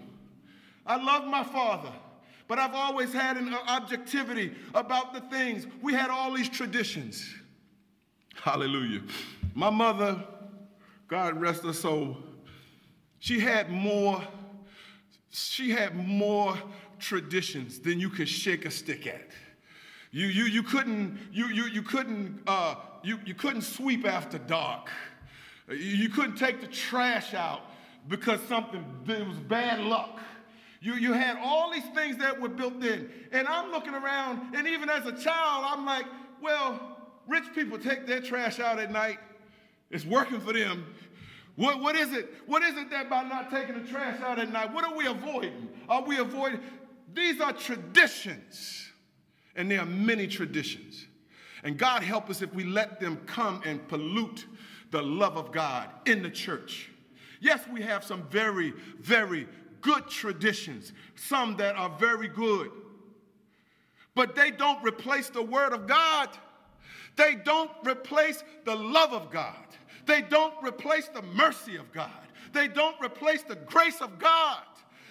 I love my father. But I've always had an objectivity about the things. We had all these traditions. Hallelujah. My mother, God rest her soul, she had more, she had more traditions than you could shake a stick at. You, you, you couldn't, you, you, you couldn't, uh, you, you couldn't sweep after dark. You couldn't take the trash out because something, it was bad luck. You, you had all these things that were built in. And I'm looking around, and even as a child, I'm like, well, rich people take their trash out at night. It's working for them. What, what is it? What is it that by not taking the trash out at night, what are we avoiding? Are we avoiding? These are traditions, and there are many traditions. And God help us if we let them come and pollute the love of God in the church. Yes, we have some very, very good traditions, some that are very good, but they don't replace the Word of God. They don't replace the love of God. They don't replace the mercy of God. They don't replace the grace of God.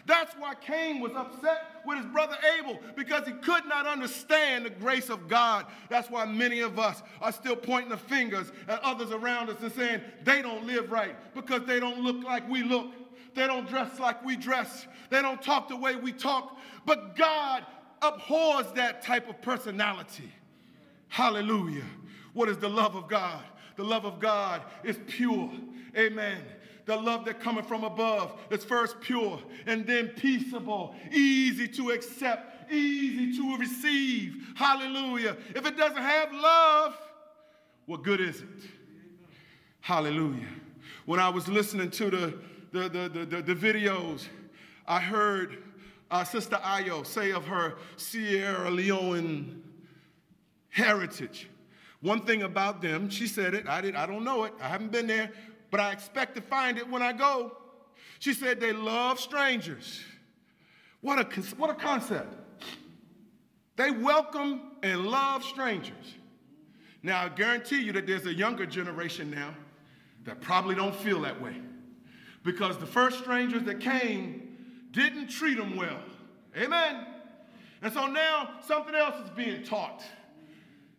That's why Cain was upset with his brother Abel because he could not understand the grace of God. That's why many of us are still pointing the fingers at others around us and saying they don't live right because they don't look like we look. They don't dress like we dress. They don't talk the way we talk. But God abhors that type of personality. Hallelujah. What is the love of God? The love of God is pure. Amen. The love that cometh from above is first pure and then peaceable, easy to accept, easy to receive. Hallelujah. If it doesn't have love, what good is it? Hallelujah. When I was listening to the, the, the, the, the, videos, I heard uh, Sister Ayo say of her Sierra Leone heritage. One thing about them, she said it, I, did, I don't know it, I haven't been there, but I expect to find it when I go. She said they love strangers. What a, what a concept. They welcome and love strangers. Now, I guarantee you that there's a younger generation now that probably don't feel that way. Because the first strangers that came didn't treat them well. Amen. And so now something else is being taught.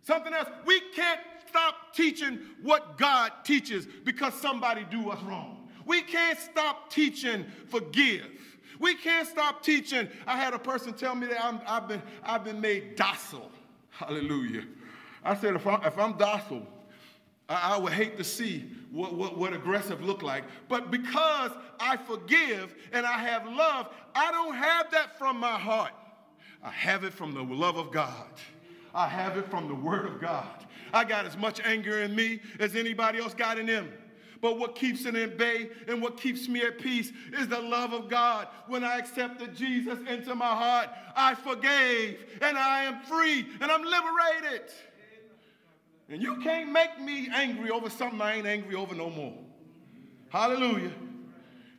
Something else. We can't stop teaching what God teaches because somebody do us wrong. We can't stop teaching forgive. We can't stop teaching. I had a person tell me that i have been, I've been made docile. Hallelujah. I said, if I'm, if I'm docile, I, would hate to see what, what, what aggressive look like. But because I forgive and I have love, I don't have that from my heart. I have it from the love of God. I have it from the Word of God. I got as much anger in me as anybody else got in them. But what keeps it in bay and what keeps me at peace is the love of God. When I accepted Jesus into my heart, I forgave and I am free and I'm liberated. And you can't make me angry over something I ain't angry over no more. Hallelujah.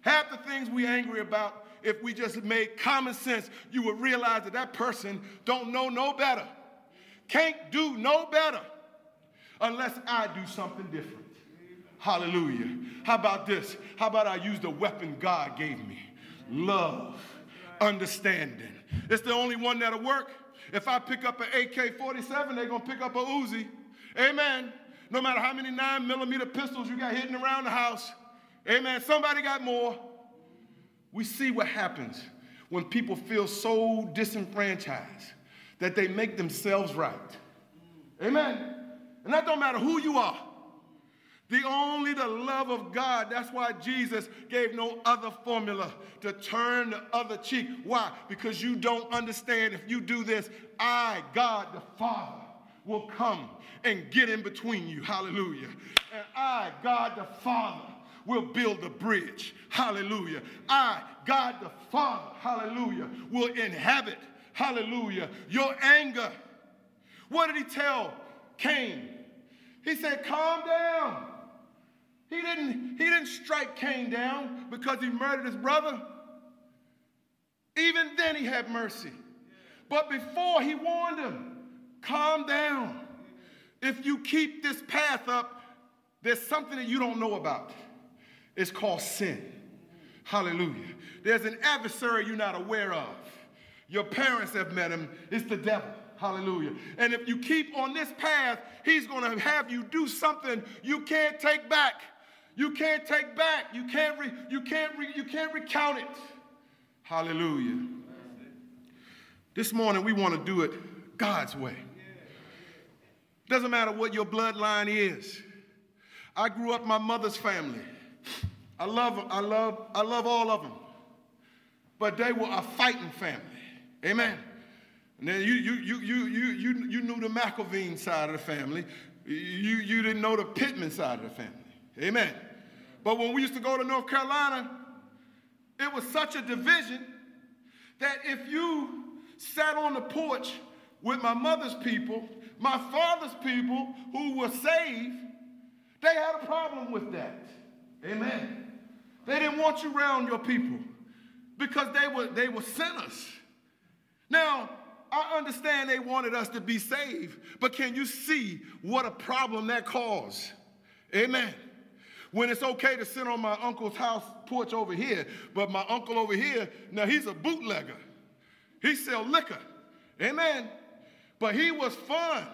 Half the things we angry about, if we just made common sense, you would realize that that person don't know no better can't do no better unless I do something different. Hallelujah. How about this? How about I use the weapon God gave me? Love, understanding. It's the only one that'll work. If I pick up an AK 47, they're going to pick up a Uzi. Amen. No matter how many 9 millimeter pistols you got hidden around the house. Amen. Somebody got more. We see what happens when people feel so disenfranchised that they make themselves right. Amen. And that don't matter who you are. The only the love of God. That's why Jesus gave no other formula to turn the other cheek. Why? Because you don't understand if you do this, I, God the Father, will come and get in between you. Hallelujah. And I, God the Father, will build the bridge. Hallelujah. I, God the Father, hallelujah, will inhabit Hallelujah. Your anger. What did he tell Cain? He said, calm down. He didn't, he didn't strike Cain down because he murdered his brother. Even then, he had mercy. But before, he warned him calm down. If you keep this path up, there's something that you don't know about. It's called sin. Hallelujah. There's an adversary you're not aware of. Your parents have met him. It's the devil. Hallelujah. And if you keep on this path, he's going to have you do something you can't take back. You can't take back. You can't re, you can't re, you can't recount it. Hallelujah. This morning we want to do it God's way. Doesn't matter what your bloodline is. I grew up my mother's family. I love I love I love all of them. But they were a fighting family. Amen. And then you, you, you, you, you, you, you knew the McElveen side of the family. You, you didn't know the Pittman side of the family. Amen. But when we used to go to North Carolina, it was such a division that if you sat on the porch with my mother's people, my father's people who were saved, they had a problem with that. Amen. They didn't want you around your people because they were, they were sinners. Now, I understand they wanted us to be saved, but can you see what a problem that caused? Amen. When it's okay to sit on my uncle's house porch over here, but my uncle over here, now he's a bootlegger. He sell liquor. Amen. But he was fun.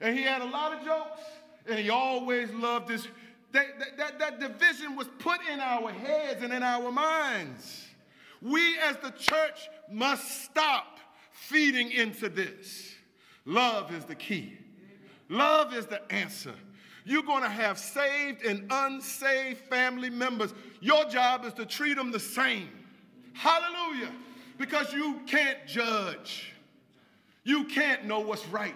And he had a lot of jokes. And he always loved this. That, that, that, division was put in our heads and in our minds. We as the church must stop feeding into this. Love is the key. Love is the answer. You're going to have saved and unsaved family members. Your job is to treat them the same. Hallelujah. Because you can't judge. You can't know what's right.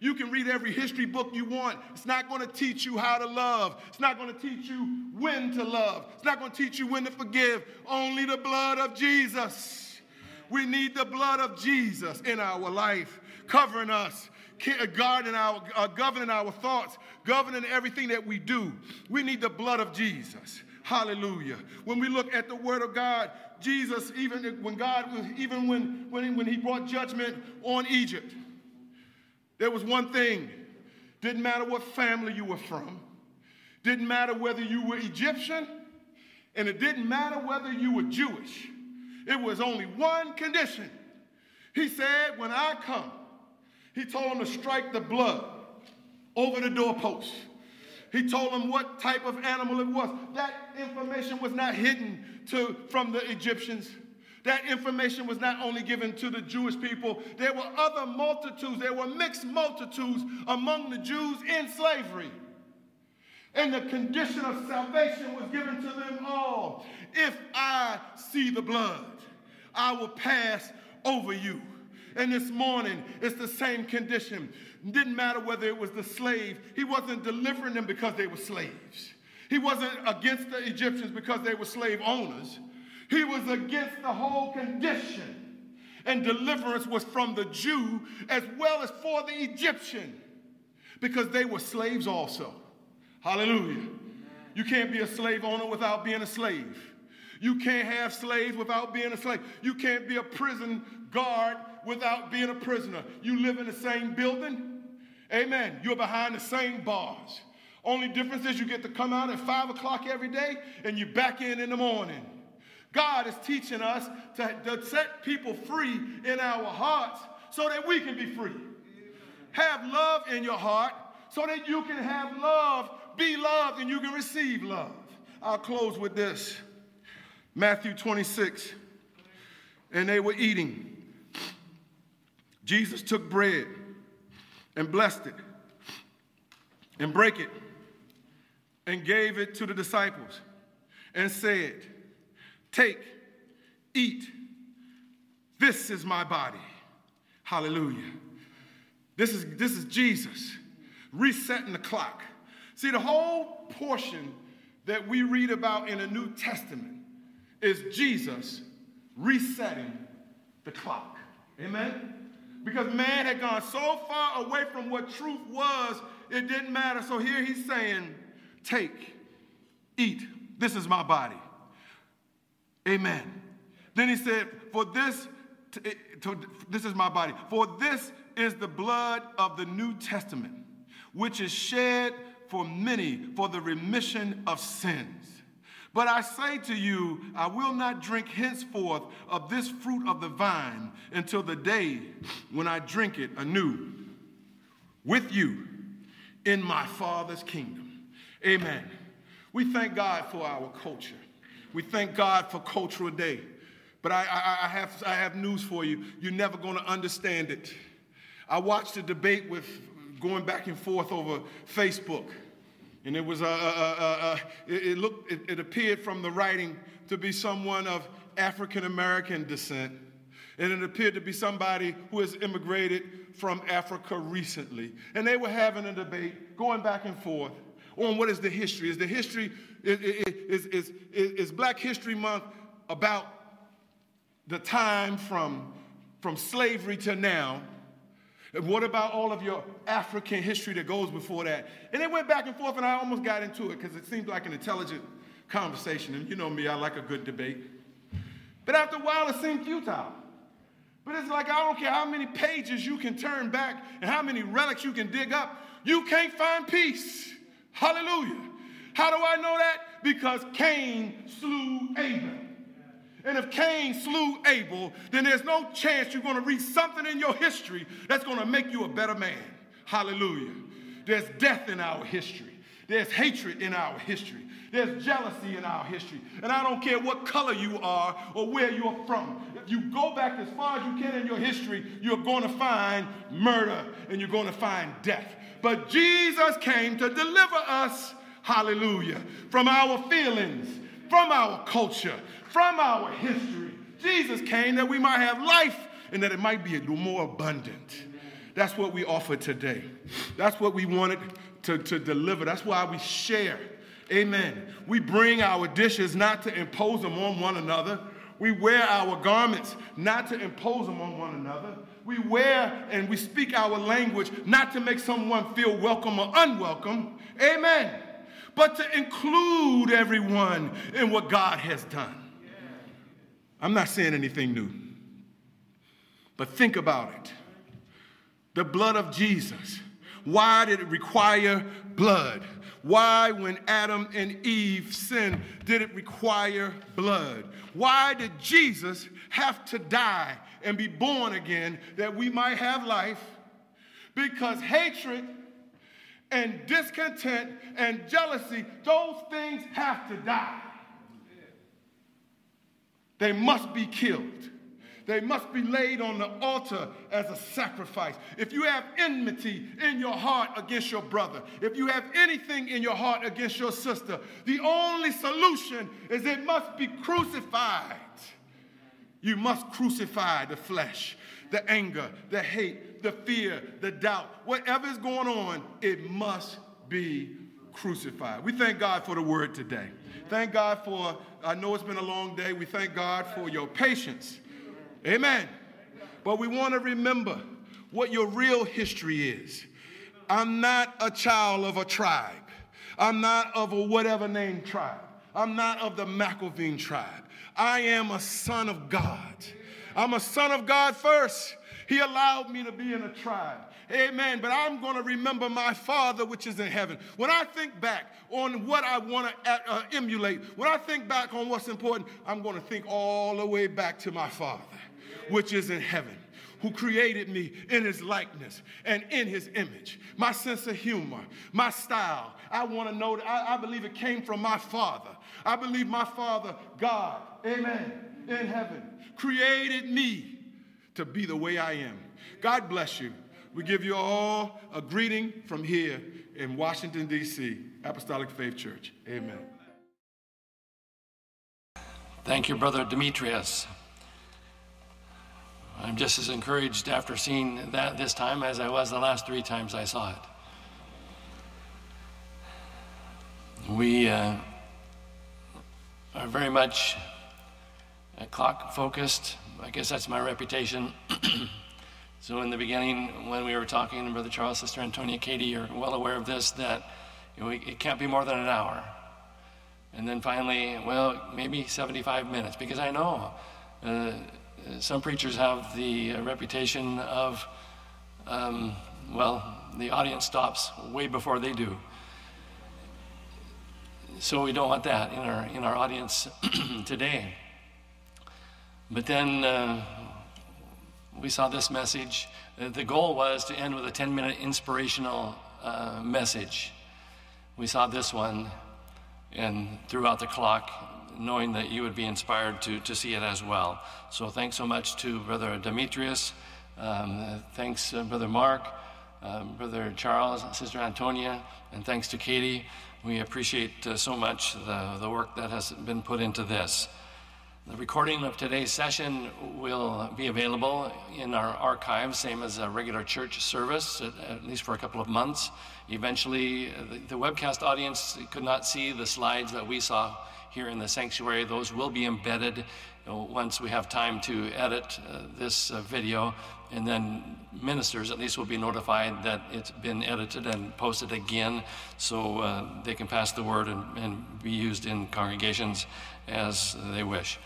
You can read every history book you want. It's not going to teach you how to love. It's not going to teach you when to love. It's not going to teach you when to forgive. Only the blood of Jesus. We need the blood of Jesus in our life, covering us, guarding our, uh, governing our thoughts, governing everything that we do. We need the blood of Jesus. Hallelujah. When we look at the Word of God, Jesus, even when God, even when, when, when He brought judgment on Egypt, there was one thing. Didn't matter what family you were from, didn't matter whether you were Egyptian, and it didn't matter whether you were Jewish. It was only one condition. He said, When I come, he told them to strike the blood over the doorpost. He told them what type of animal it was. That information was not hidden to, from the Egyptians. That information was not only given to the Jewish people, there were other multitudes, there were mixed multitudes among the Jews in slavery. And the condition of salvation was given to them all. If I see the blood, I will pass over you. And this morning, it's the same condition. It didn't matter whether it was the slave, he wasn't delivering them because they were slaves. He wasn't against the Egyptians because they were slave owners. He was against the whole condition. And deliverance was from the Jew as well as for the Egyptian because they were slaves also. Hallelujah. You can't be a slave owner without being a slave. You can't have slaves without being a slave. You can't be a prison guard without being a prisoner. You live in the same building. Amen. You're behind the same bars. Only difference is you get to come out at five o'clock every day and you're back in in the morning. God is teaching us to, to set people free in our hearts so that we can be free. Have love in your heart so that you can have love, be loved, and you can receive love. I'll close with this Matthew 26. And they were eating. Jesus took bread and blessed it and break it and gave it to the disciples and said, Take, eat. This is my body. Hallelujah. This is, this is Jesus resetting the clock. See, the whole portion that we read about in the New Testament is Jesus resetting the clock. Amen? Because man had gone so far away from what truth was, it didn't matter. So here he's saying, Take, eat. This is my body. Amen. Then he said, For this, to, to, this is my body. For this is the blood of the New Testament, which is shed for many for the remission of sins. But I say to you, I will not drink henceforth of this fruit of the vine until the day when I drink it anew with you in my Father's kingdom. Amen. We thank God for our culture. We thank God for Cultural Day. But I, I, I have, I have news for you. You're never going to understand it. I watched a debate with going back and forth over Facebook. And it was a, a, a, a it, looked, it, it appeared from the writing to be someone of African American descent. And it appeared to be somebody who has immigrated from Africa recently. And they were having a debate, going back and forth on what is the history. Is the history, is, is, is, is, is Black History Month about the time from, from slavery to now? And what about all of your African history that goes before that? And they went back and forth, and I almost got into it because it seemed like an intelligent conversation. And you know me, I like a good debate. But after a while, it seemed futile. But it's like, I don't care how many pages you can turn back and how many relics you can dig up, you can't find peace. Hallelujah. How do I know that? Because Cain slew Abel. And if Cain slew Abel, then there's no chance you're going to read something in your history that's going to make you a better man. Hallelujah. There's death in our history. There's hatred in our history. There's jealousy in our history. And I don't care what color you are or where you're from. If you go back as far as you can in your history, you're going to find murder and you're going to find death. But Jesus came to deliver us, hallelujah, from our feelings, from our culture, from our history. Jesus came that we might have life and that it might be more abundant. That's what we offer today. That's what we wanted to, to deliver. That's why we share. Amen. We bring our dishes not to impose them on one another. We wear our garments not to impose them on one another. We wear and we speak our language not to make someone feel welcome or unwelcome. Amen. But to include everyone in what God has done. I'm not saying anything new. But think about it. The blood of Jesus. Why did it require blood? Why, when Adam and Eve sinned, did it require blood? Why did Jesus have to die and be born again that we might have life? Because hatred and discontent and jealousy, those things have to die. They must be killed. They must be laid on the altar as a sacrifice. If you have enmity in your heart against your brother, if you have anything in your heart against your sister, the only solution is it must be crucified. You must crucify the flesh, the anger, the hate, the fear, the doubt. Whatever is going on, it must be crucified. We thank God for the word today. Thank God for, I know it's been a long day. We thank God for your patience. Amen. But we want to remember what your real history is. I'm not a child of a tribe. I'm not of a whatever name tribe. I'm not of the McElveen tribe. I am a son of God. I'm a son of God first. He allowed me to be in a tribe. Amen. But I'm going to remember my Father which is in heaven. When I think back on what I want to uh, uh, emulate, when I think back on what's important, I'm going to think all the way back to my Father which is in heaven, who created me in his likeness and in his image. My sense of humor, my style, I want to know that I, I believe it came from my Father. I believe my Father, God, amen, in heaven, created me to be the way I am. God bless you. We give you all a greeting from here in Washington, D.C., Apostolic Faith Church. Amen. Thank you, Brother Demetrius. I'm just as encouraged after seeing that this time as I was the last three times I saw it. We uh, are very much uh, clock focused. I guess that's my reputation. so, in the beginning, when we were talking, Brother Charles, Sister Antonia, Katie, you're well aware of this that you know, it can't be more than an hour. And then finally, well, maybe 75 minutes, because I know. Uh, some preachers have the uh, reputation of, um, well, the audience stops way before they do. So we don't want that in our in our audience today. But then uh, we saw this message. Uh, the goal was to end with a 10-minute inspirational uh, message. We saw this one, and throughout the clock, knowing that you would be inspired to, to see it as well. So thanks so much to Brother Demetrius. Um, thanks, uh, Brother Mark, um, Brother Charles, Sister Antonia, and thanks to Katie. We appreciate uh, so much the, the work that has been put into this. The recording of today's session will be available in our archives, same as a regular church service, at, at least for a couple of months. Eventually, the, the, webcast audience could not see the slides that we saw here in the sanctuary. Those will be embedded once we have time to edit uh, this uh, video. And then ministers at least will be notified that it's been edited and posted again so uh, they can pass the word and, and be used in congregations as they wish.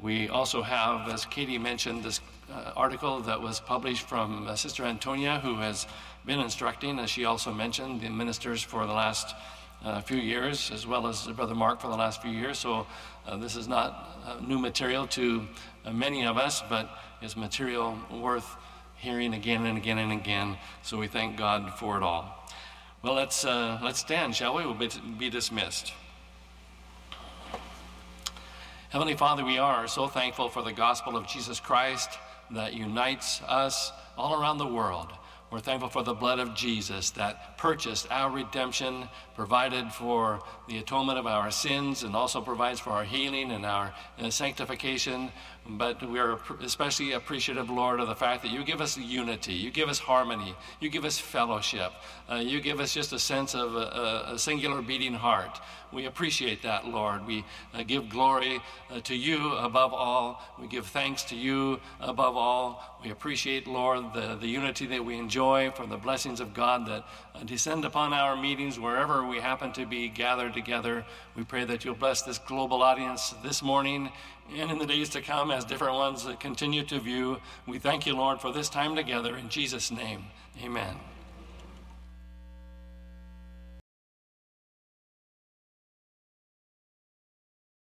We also have, as Katie mentioned, this uh, article that was published from uh, Sister Antonia, who has been instructing, as she also mentioned, the ministers for the last uh, few years, as well as Brother Mark for the last few years. So uh, this is not uh, new material to uh, many of us, but is material worth hearing again and again and again. So we thank God for it all. Well, let's, let's stand, shall we? We'll be, be dismissed. Heavenly Father, we are so thankful for the gospel of Jesus Christ that unites us all around the world. We're thankful for the blood of Jesus that purchased our redemption, provided for the atonement of our sins, and also provides for our healing and our uh, sanctification. But we are especially appreciative, Lord, of the fact that you give us unity, you give us harmony, you give us fellowship, uh, you give us just a sense of a, a singular beating heart. We appreciate that, Lord. We uh, give glory uh, to you above all. We give thanks to you above all. We appreciate, Lord, the, the unity that we enjoy from the blessings of God that uh, descend upon our meetings wherever we happen to be gathered together. We pray that you'll bless this global audience this morning and in the days to come as different ones continue to view. We thank you, Lord, for this time together. In Jesus' name, amen.